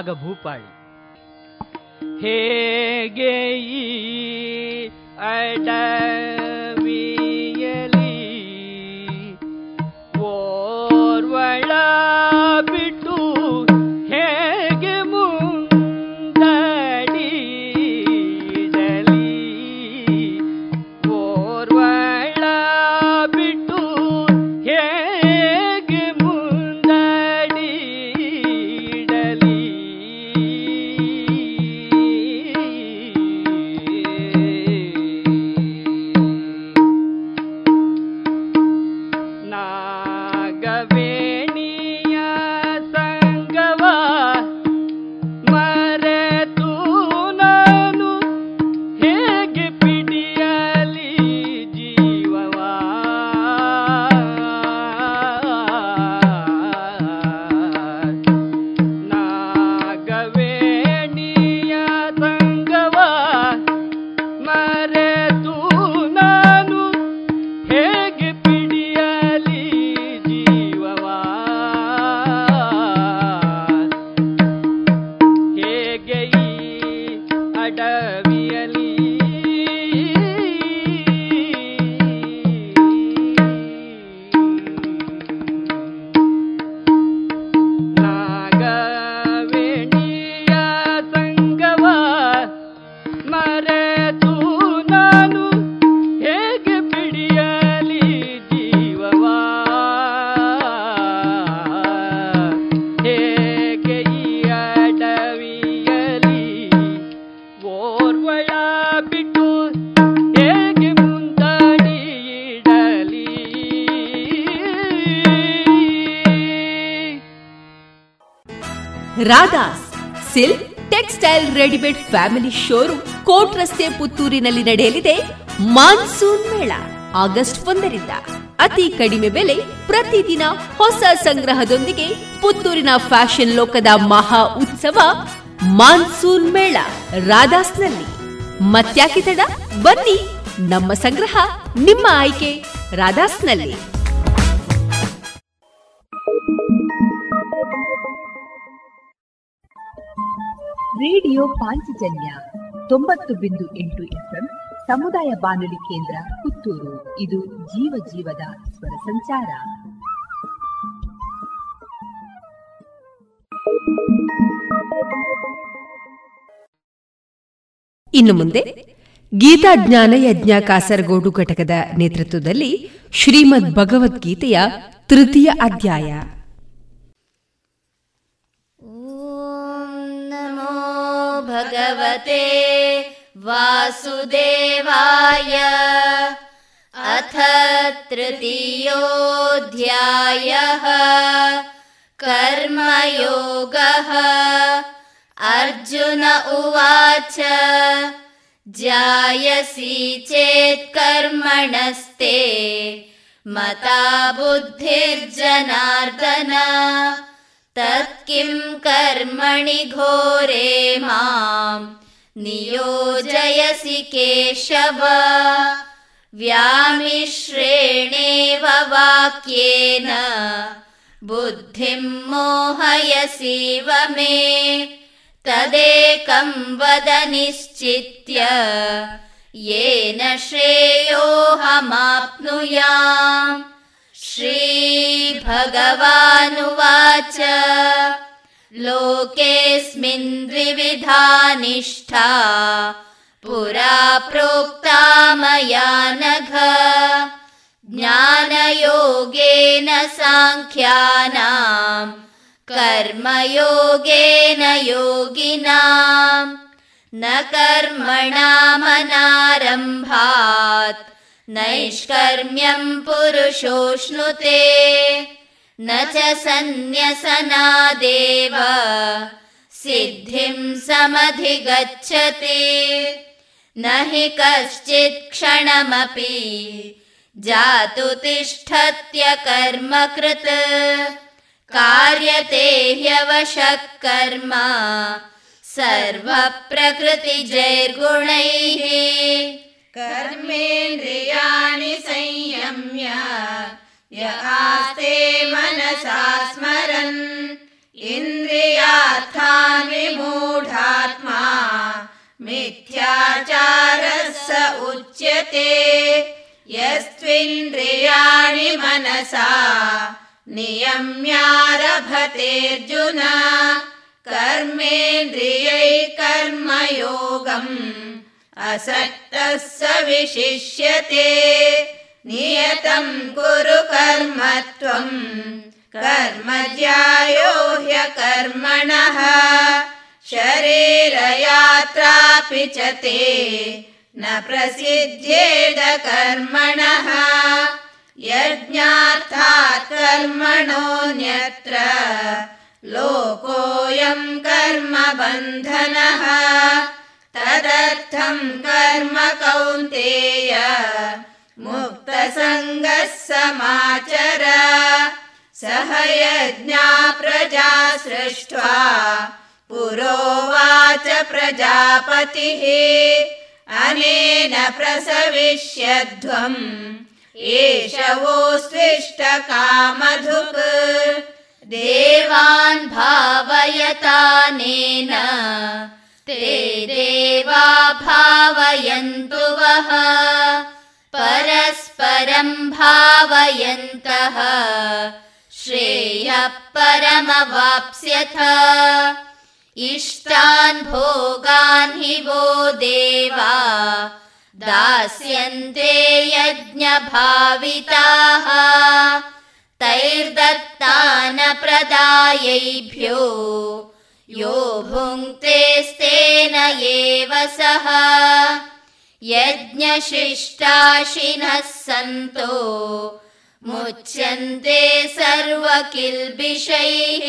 ರಾಗ Bhupali Radha's silk textile readymade family showroom court ರಸ್ತೆ ಪುತ್ತೂರಿನಲ್ಲಿ ನಡೆಯಲಿದೆ ಮಾನ್ಸೂನ್ ಮೇಳ, ಆಗಸ್ಟ್ ಒಂದರಿಂದ. ಅತಿ ಕಡಿಮೆ ಬೆಲೆ ಪ್ರತಿದಿನ ಹೊಸ ಸಂಗ್ರಹದೊಂದಿಗೆ ಪುತ್ತೂರಿನ ಫ್ಯಾಷನ್ ಲೋಕದ ಮಹಾ ಉತ್ಸವ ಮಾನ್ಸೂನ್ ಮೇಳ ರಾಧಾಸ್ನಲ್ಲಿ. ಮತ್ಯಾಕೆ ತಡ? ಬನ್ನಿ, ನಮ್ಮ ಸಂಗ್ರಹ, ನಿಮ್ಮ ಆಯ್ಕೆ ರಾಧಾಸ್ನಲ್ಲಿ. ರೇಡಿಯೋ ಪಾಂಚಜನ್ಯ ತೊಂಬತ್ತು ಬಿಂದು ಎಂಟು ಎಫ್ಎಂ ಸಮುದಾಯ ಬಾನುಲಿ ಕೇಂದ್ರ ಪುತ್ತೂರು. ಇದು ಜೀವ ಜೀವದ ಸ್ವರ ಸಂಚಾರ. ಇನ್ನು ಮುಂದೆ ಗೀತಾ ಜ್ಞಾನ ಯಜ್ಞ ಕಾಸರಗೋಡು ಘಟಕದ ನೇತೃತ್ವದಲ್ಲಿ ಶ್ರೀಮದ್ ಭಗವದ್ಗೀತೆಯ ತೃತೀಯ ಅಧ್ಯಾಯ. भगवते वासुदेवाय। अथ तृतीयोऽध्यायः। कर्मयोगः। अर्जुन उवाच जायसि चेत् कर्मणस्ते मता बुद्धिर्जनार्दन तत्किं कर्मणि घोरे माम्। नियोजयसि केशव। व्यामिश्रेणेव वाक्येन। बुद्धिं मोहयसीव मे। तदेकं वद निश्चित्य। येन श्रेयोऽहमाप्नुयाम् श्रीभगवानुवाच। लोकेऽस्मिन् द्विविधा निष्ठा। पुरा प्रोक्ता मया नघ। ज्ञानयोगेन साङ्ख्यानाम् कर्मयोगेन योगिनाम् न कर्मणामनारम्भात् नैष्कर्म्यम् पुरुषोऽश्नुते न च सन्न्यसनादेव। सिद्धिम् समधिगच्छति। न हि कश्चित् क्षणमपि जातु तिष्ठत्य कर्मकृत् कार्यते ह्यवशः कर्म सर्वप्रकृतिजैर्गुणैः कर्मेन्द्रियाणि संयम्य य आस्ते मनसा स्मरन् इन्द्रियार्थानि मूढात्मा मिथ्याचारः स उच्यते यस्त्विन्द्रियाणि मनसा नियम्यारभतेऽर्जुन नियम्यारभतेऽर्जुना कर्मेन्द्रियैकर्मयोगम् असक्तः स विशिष्यते नियतम् कुरु कर्म त्वम् कर्म ज्यायो ह्यकर्मणः शरीरयात्रापि च ते। न प्रसिद्ध्येद कर्मणः। यज्ञार्थात् कर्मणोऽन्यत्र लोकोऽयम् कर्म बन्धनः तदर्थम् कर्म कौन्तेय। मुक्तसङ्गः समाचर। सह यज्ञा प्रजा सृष्ट्वा पुरोवाच प्रजापतिः। अनेन प्रसविष्यध्वम् एष वोस्विष्टकामधुक् देवान् भावयतानेन ते देवा भावयन्तु वः। परस्परम् भावयन्तः। श्रेयः परमवाप्स्यथ। इष्टान् भोगान् हि वो देवा। दास्यन्ते यज्ञभाविताः। तैर्दत्तानप्रदायैभ्यो यो भुङ्क्तेस्तेन एव सः। यज्ञशिष्टाशिनः सन्तो मुच्यन्ते सर्वकिल्बिषैः।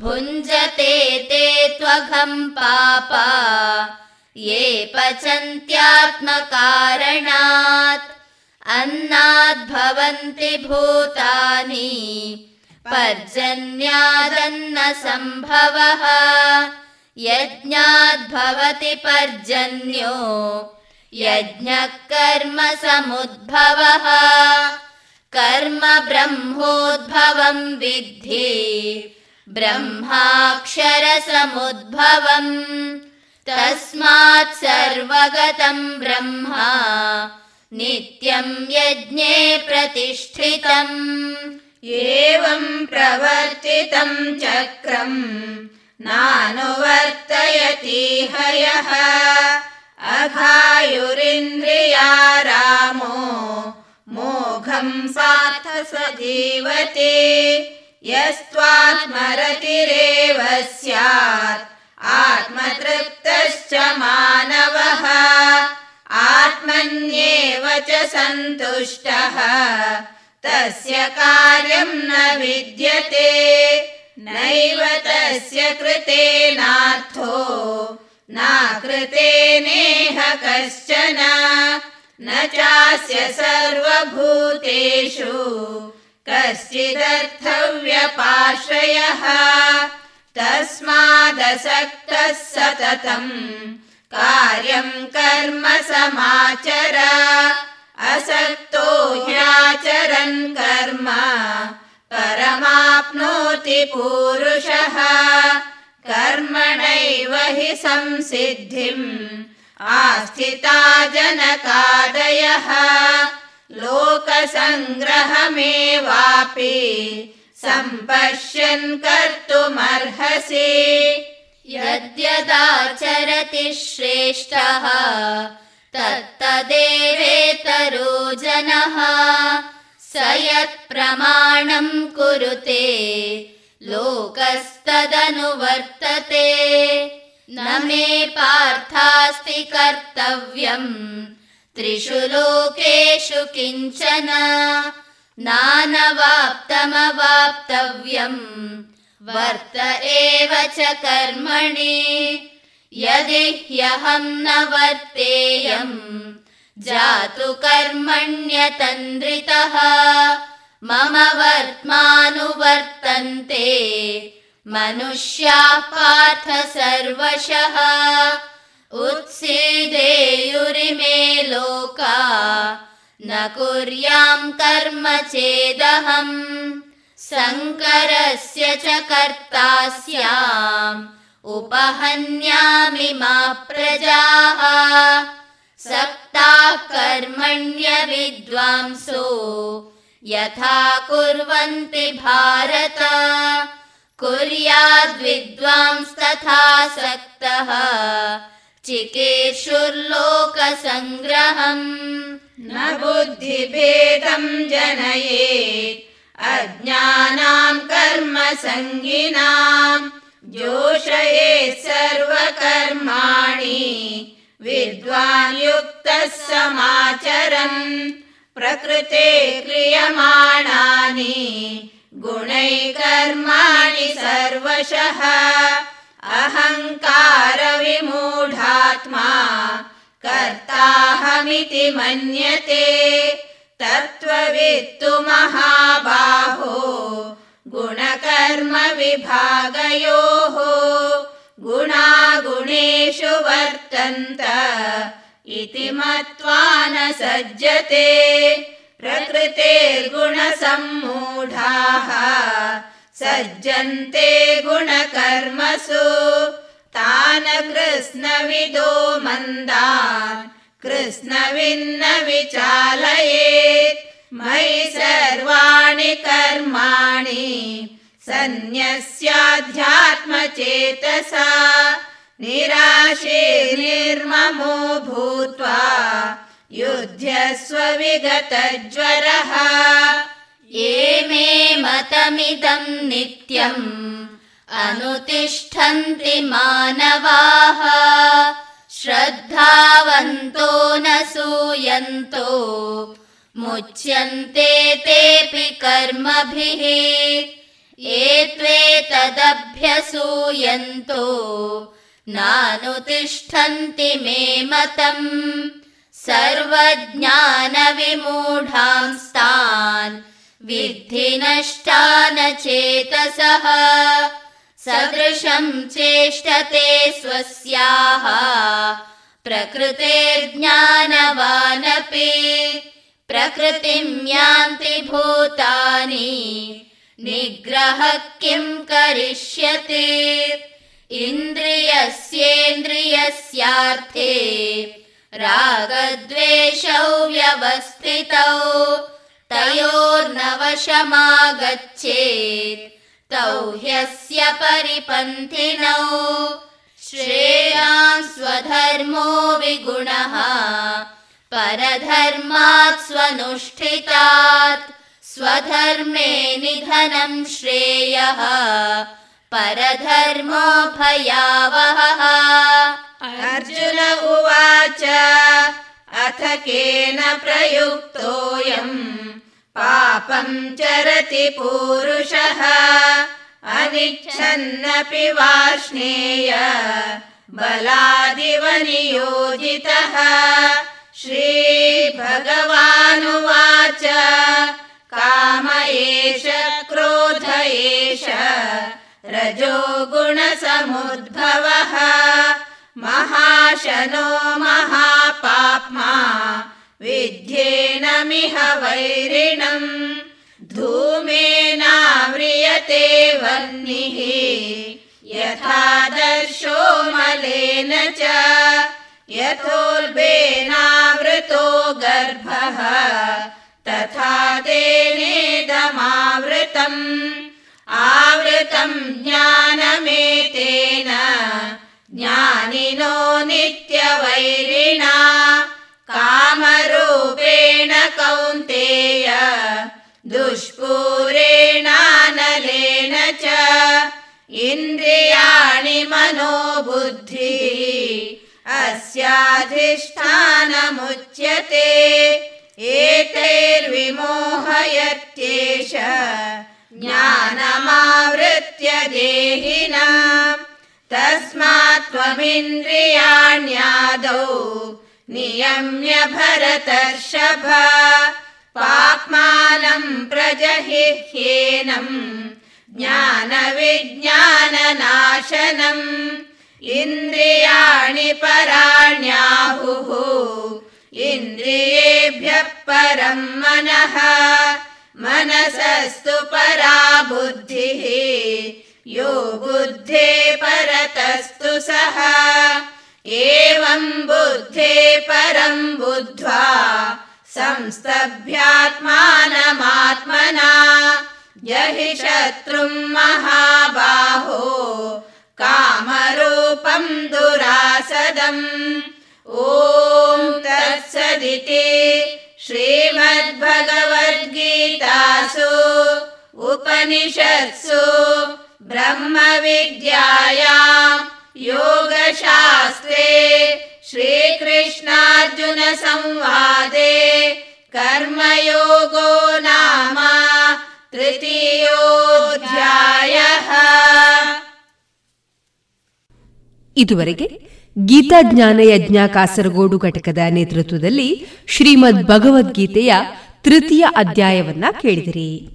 भुञ्जते ते त्वघम् पापा ये पचन्त्यात्मकारणात्। अन्नाद्भवन्ति भूतानि पर्जन्यादन्नसम्भवः। यज्ञाद्भवति पर्जन्यो यज्ञः कर्म समुद्भवः कर्म ब्रह्मोद्भवम् विद्धि ब्रह्माक्षरसमुद्भवम्। तस्मात् सर्वगतम् ब्रह्मा नित्यम् यज्ञे प्रतिष्ठितम् एवम् प्रवर्तितम् चक्रम् नानुवर्तयति हयः। अघायुरिन्द्रिया रामो मोघम् साथ स जीवते यस्त्वात्मरतिरेव स्यात् आत्मतृप्तश्च मानवः। आत्मन्येव च सन्तुष्टः तस्य कार्यम् न विद्यते नैव तस्य कृतेनार्थो नाकृतेनेह कश्चन न चास्य सर्वभूतेषु कश्चिदर्थव्यपाश्रयः तस्मादसक्तः सततम् कार्यम् कर्म समाचर असक्तो ह्याचरन् कर्म परमाप्नोति पूरुषः। कर्मणैव हि संसिद्धिम् आस्थिता जनकादयः। लोकसङ्ग्रहमेवापि सम्पश्यन् कर्तुमर्हसि। यद्यदाचरति श्रेष्ठः तत्तदेवेतरो जनः स यत्प्रमाणम् कुरुते लोकस्तदनुवर्तते। न मे पार्थास्ति कर्तव्यम् त्रिषु लोकेषु किञ्चन। नानवाप्तमवाप्तव्यम् वर्त एव च कर्मणि यदि ह्यहम् न वर्तेयम् जातु कर्मण्यतन्द्रितः। मम वर्त्मानुवर्तन्ते मनुष्याः पार्थ सर्वशः। उत्सीदेयुरिमे लोका न कुर्याम् कर्म चेदहम् शङ्करस्य च कर्ता स्याम् उपहन्यामि मा प्रजाः। सक्ताः कर्मण्य विद्वांसो यथा कुर्वन्ति भारत। कुर्याद्विद्वांस्तथा सक्तः। चिकीर्षुर्लोकसङ्ग्रहम् न बुद्धिभेदम् जनयेत्। अज्ञानाम् कर्मसङ्गिनाम् जोषयेत् सर्वकर्माणि। विद्वान् युक्तः समाचरन्। प्रकृते क्रियमाणानि। गुणैकर्माणि सर्वशः। अहङ्कारविमूढात्मा। कर्ताहमिति मन्यते। तत्त्ववित्तु महाबाहो गुणकर्मविभागयोः गुणागुणेषु वर्तन्त इति मत्वा न सज्जते प्रकृतेर्गुणसम्मूढाः सज्जन्ते गुणकर्मसु तान् कृत्स्नविदो मन्दान् कृत्स्नविन्न विचालयेत् मयि सर्वाणि कर्माणि सन्न्यस्याध्यात्मचेतसा निराशीर्निर्ममो भूत्वा युध्यस्व विगतज्वरः ये मे मतमिदम् नित्यम् अनुतिष्ठन्ति मानवाः। श्रद्धावन्तो न सूयन्तो मुच्यन्ते तेऽपि कर्मभिः। ये त्वेतदभ्यसूयन्तो नानुतिष्ठन्ति मे मतम्। सर्वज्ञानविमूढांस्तान् विद्धि नष्टान चेतसः। सदृशम् चेष्टते स्वस्याः प्रकृतेर्ज्ञानवानपि प्रकृतिम् यान्ति भूतानि निग्रहः किम् करिष्यति? इन्द्रियस्येन्द्रियस्यार्थे। रागद्वेषौ व्यवस्थितौ। तयोर्नवशमागच्छेत्। तौ ह्यस्य परिपन्थिनौ। श्रेयान् स्वधर्मो विगुणः परधर्मात् स्वनुष्ठितात्। स्वधर्मे निधनम् श्रेयः। परधर्मो भयावहः। अर्जुन उवाच अथ केन प्रयुक्तोऽयम् पापम् चरति पूरुषः। अनिच्छन्नपि वाष्णेय बलादिव नियोजितः श्रीभगवानुवाच। काम एष क्रोध एष रजो गुणसमुद्भवः। महाशनो महापाप्मा विध्येनमिह वैरिणम्। धूमेनाव्रियते वह्निः यथा दर्शो मलेन च यथोल्बेनावृतो गर्भः तथा तेनेदमावृतम्। आवृतम् ज्ञानमेतेन ज्ञानिनो नित्यवैरिणा कामरूपेण कौन्तेय दुष्पूरेणानलेन च इन्द्रियाणि मनोबुद्धिः अस्याधिष्ठानमुच्यते। एतैर्विमोहयत्येष ज्ञानमावृत्य देहिनाम् तस्मात् त्वमिन्द्रियाण्यादौ नियम्य भरतर्षभ। पाप्मानम् प्रजहिह्येनम् ज्ञानविज्ञाननाशनम् इन्द्रियाणि पराण्याहुः। इन्द्रियेभ्यः परम् मनः। मनसस्तु परा बुद्धिः। यो बुद्धे परतस्तु सः। एवम् बुद्धे परम् बुद्ध्वा संस्तभ्यात्मानमात्मना। जहि शत्रुम् महाबाहो कामरूपम् दुरासदम्। ॐ तत्सदिति श्रीमद्भगवद्गीतासु उपनिषत्सु ब्रह्मविद्यायाम् योगशास्त्रे श्रीकृष्णार्जुनसंवादे कर्मयोगो नाम तृतीयोऽध्यायः ಇದುವರೆಗೆ ಗೀತಾಜ್ಞಾನ ಯಜ್ಞ ಕಾಸರಗೋಡು ಘಟಕದ ನೇತೃತ್ವದಲ್ಲಿ ಶ್ರೀಮದ್ ಭಗವದ್ಗೀತೆಯ ತೃತೀಯ ಅಧ್ಯಾಯವನ್ನ ಕೇಳಿದಿರಿ.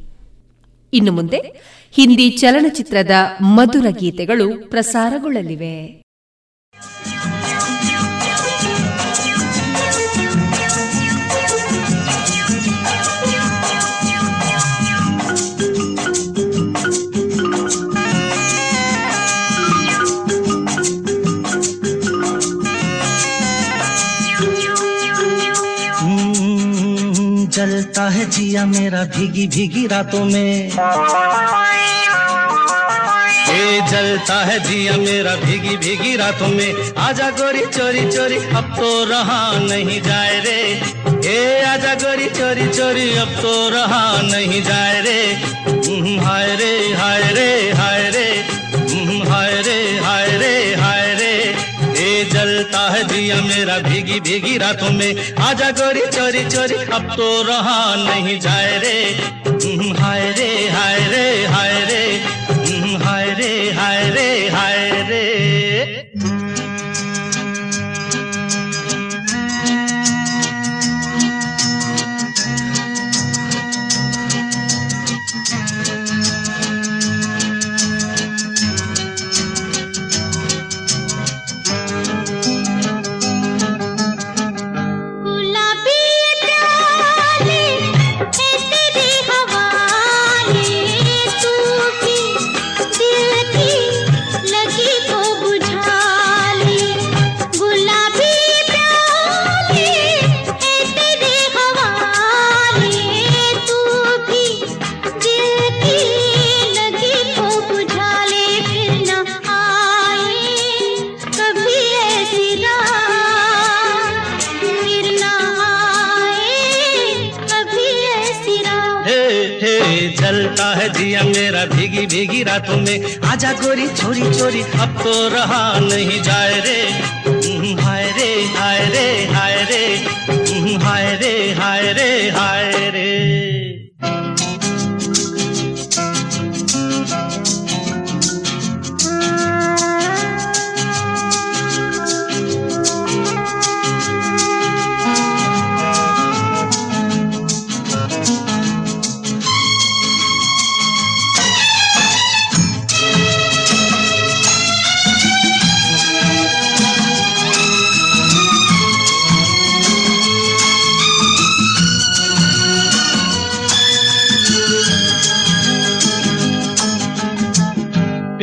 ಇನ್ನು ಮುಂದೆ ಹಿಂದಿ ಚಲನಚಿತ್ರದ ಮಧುರ ಗೀತೆಗಳು ಪ್ರಸಾರಗೊಳ್ಳಲಿವೆ. जलता है जिया मेरा भीगी भीगी रातों में। ये जलता है जिया मेरा भीगी भीगी रातों में। आजा गोरी चोरी चोरी अब तो रहा नहीं जाए रे। ए आजा गोरी चोरी चोरी अब तो रहा नहीं जाए रे। हम्म, हाय रे हाय रे हाय रे। दिया मेरा भीगी भीगी रातों में। आजा गोरी चोरी चोरी अब तो रहा नहीं जाए रे। हम्म, हाय रे हाय रे हाय रे। हम्म, हाय रे हाय रे हाय भीगी रातों में। आजा गोरी छोरी छोरी अब तो रहा नहीं जाए रे। हम्म, हाय रे हाय रे हाय रे। हम्म, हाय रे हाय रे हाय रे।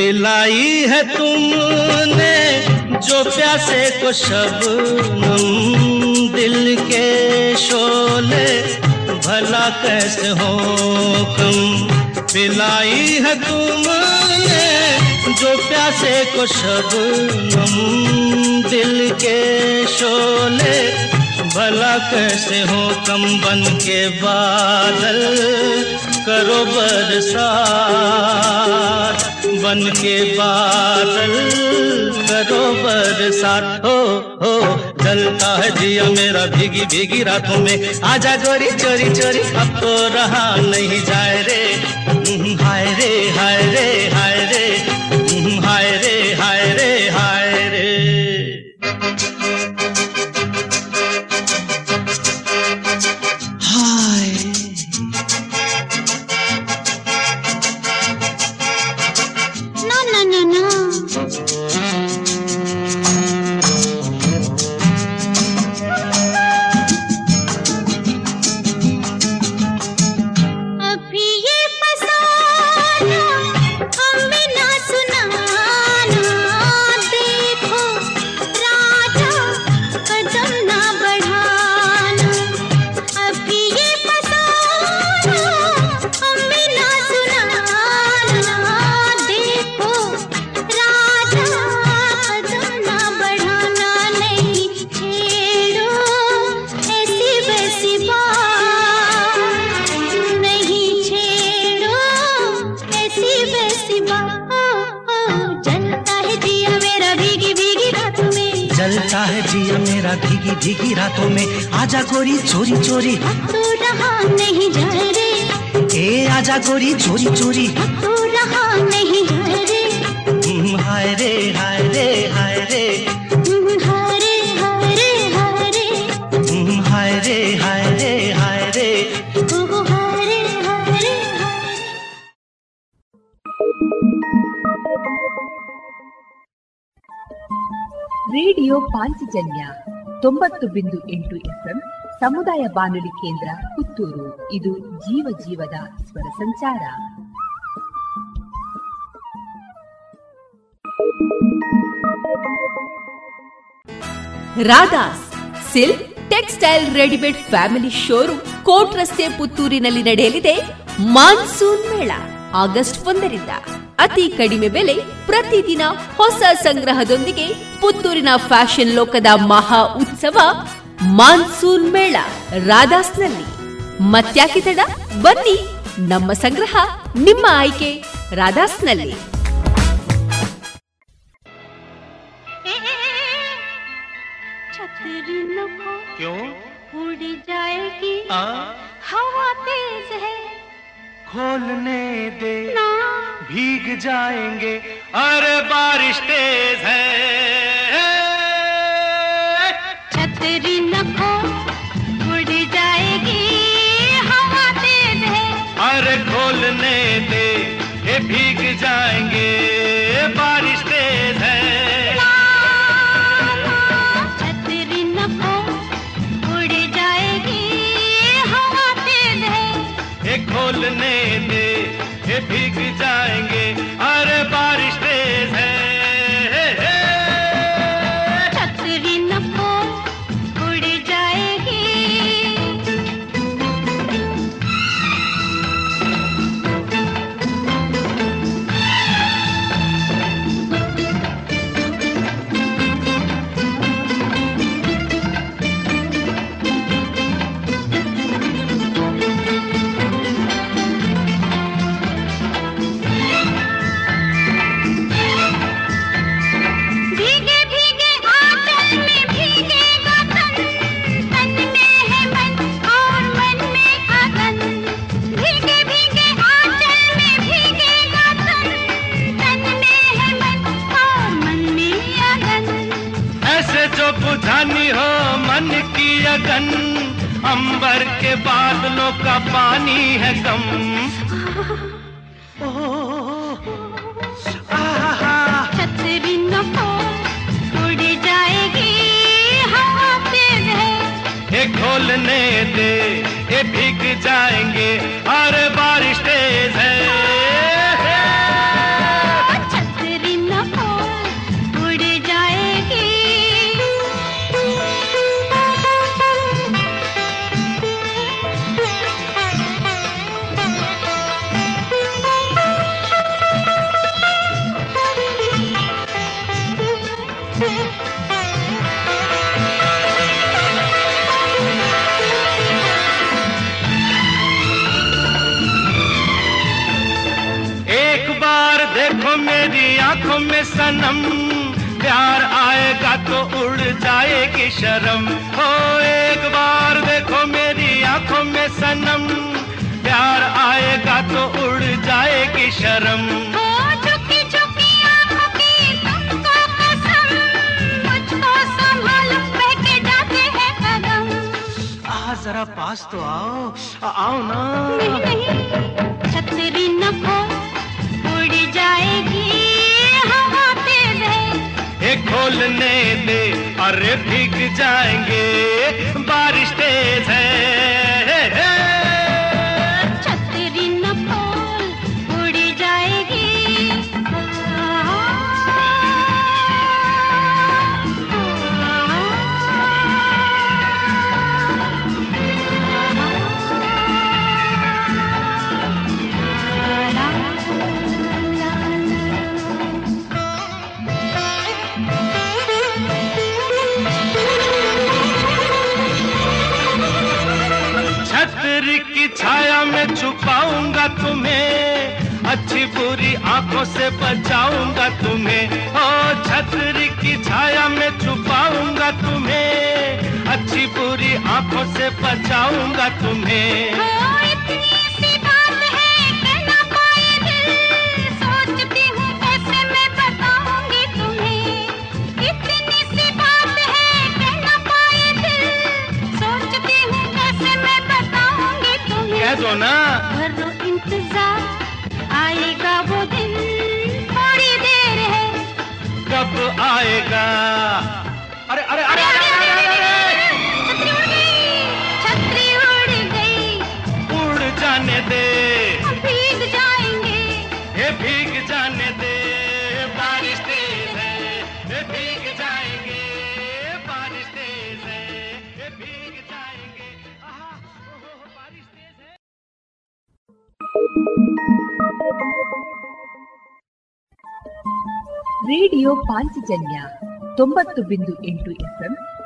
पिलाई है तुमने जो प्यासे को शबनम दिल के शोले, भला कैसे हो कम? पिलाई है तुमने जो प्यासे को शबनम दिल के शोले, भला कैसे हो कम? बन के बादल करो बरसात। बन के बादल करो बरसात। हो हो, जलता है जिया मेरा भीगी भीगी रातों में। आजा गोरी, चोरी चोरी, अब तो रहा नहीं जाए रे। हाय रे हाय रे हाय रे। जी की रातों में आजा गोरी चोरी चोरी। तो रहा नहीं जा रे ए आजा गोरी चोरी चोरी। तो रहा नहीं जा रे हाय रे हाय रे। हाय रे ತೊಂಬತ್ತು ಬಿಂದು ಎಂಟು ಎಫ್ಎಂ ಸಮುದಾಯ ಬಾನುಲಿ ಕೇಂದ್ರ ಪುತ್ತೂರು. ಇದು ಜೀವ ಜೀವದ ಸ್ವರ ಸಂಚಾರ. Radha's silk textile readymade family showroom court ರಸ್ತೆ ಪುತ್ತೂರಿನಲ್ಲಿ ನಡೆಯಲಿದೆ ಮಾನ್ಸೂನ್ ಮೇಳ. ಆಗಸ್ಟ್ ಒಂದರಿಂದ ಅತಿ ಕಡಿಮೆ ಬೆಲೆ ಪ್ರತಿದಿನ ಹೊಸ ಸಂಗ್ರಹದೊಂದಿಗೆ ಪುತ್ತೂರಿನ ಫ್ಯಾಷನ್ ಲೋಕದ ಮಹಾ ಉತ್ಸವ ಮಾನ್ಸೂನ್ ಮೇಳ ರಾಧಾಸ್ನಲ್ಲಿ ಮತ್ಯಾಕೆ ತಡ ಬನ್ನಿ ನಮ್ಮ ಸಂಗ್ರಹ ನಿಮ್ಮ ಆಯ್ಕೆ ರಾಧಾಸ್ನಲ್ಲಿ छतरी नको क्यों उड़ जाएगी आ? हवा तेज है खोलने दे। भीग जाएँगे। अरे बारिश तेज है। छतरी न खो उड़ जाएगी। हवा तेज है। अरे खोलने दे ये भीग जाएँगे।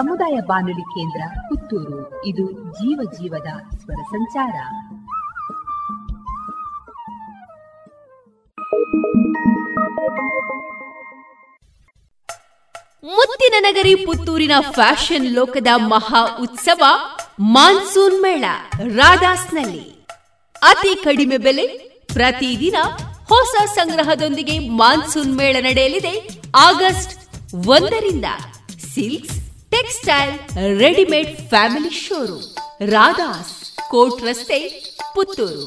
ಸಮುದಾಯ ಬಾನುಲಿ ಕೇಂದ್ರ ಪುತ್ತೂರು. ಇದು ಜೀವ ಜೀವದ ಸ್ವರ ಸಂಚಾರ. ಮುತ್ತಿನ ನಗರಿ ಪುತ್ತೂರಿನ ಫ್ಯಾಷನ್ ಲೋಕದ ಮಹಾ ಉತ್ಸವ ಮಾನ್ಸೂನ್ ಮೇಳ, ರಾಧಾಸ್ನಲ್ಲಿ. ಅತಿ ಕಡಿಮೆ ಬೆಲೆ, ಪ್ರತಿದಿನ ಹೊಸ ಸಂಗ್ರಹದೊಂದಿಗೆ ಮಾನ್ಸೂನ್ ಮೇಳ ನಡೆಯಲಿದೆ ಆಗಸ್ಟ್ ಒಂದರಿಂದ. Silks textile readymade family showroom Radha's court ರಸ್ತೆ ಪುತ್ತೂರು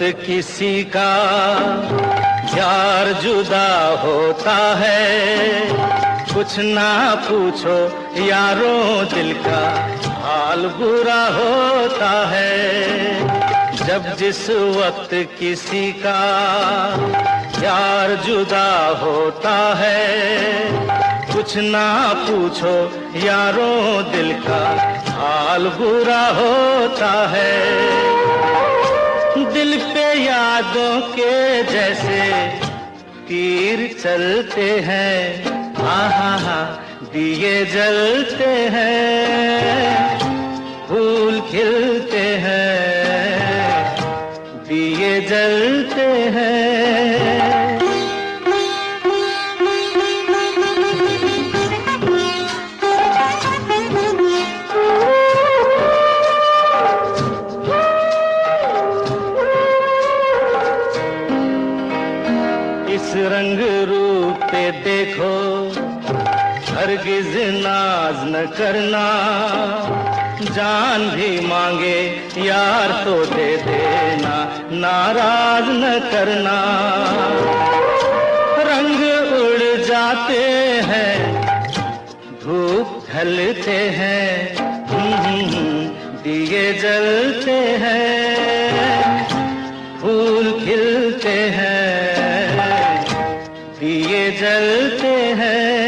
वक्त किसी का यार जुदा होता है। कुछ ना पूछो यारों दिल का हाल बुरा होता है। जब जिस वक्त किसी का यार जुदा होता है, कुछ ना पूछो यारों दिल का हाल बुरा होता है। यादों के जैसे तीर चलते हैं। हा हा हा, दिए जलते हैं। फूल खिलते हैं। दिए जलते करना। जान भी मांगे, यार तो दे देना। नाराज़ न करना। रंग उड़ जाते हैं, धूप ढलते हैं दिए जलते हैं, फूल खिलते हैं, दिए जलते हैं।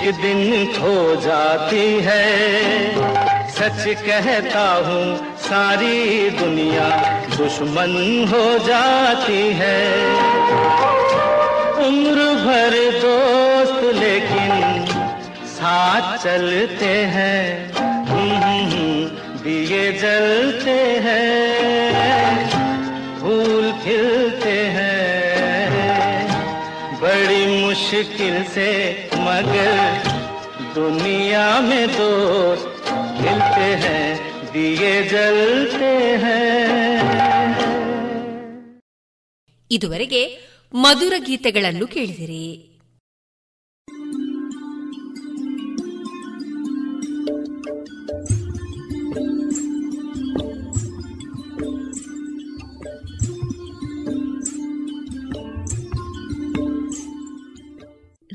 एक दिन खो जाती है। सच कहता हूँ, सारी दुनिया दुश्मन हो जाती है। उम्र भर दोस्त लेकिन साथ चलते हैं। दिए जलते हैं। फूल खिलते हैं। बड़ी मुश्किल से मगर दुनिया में दोस्त मिलते हैं दिए जलते हैं ಇದುವರೆಗೆ ಮಧುರ ಗೀತೆಗಳನ್ನು ಕೇಳಿದಿರಿ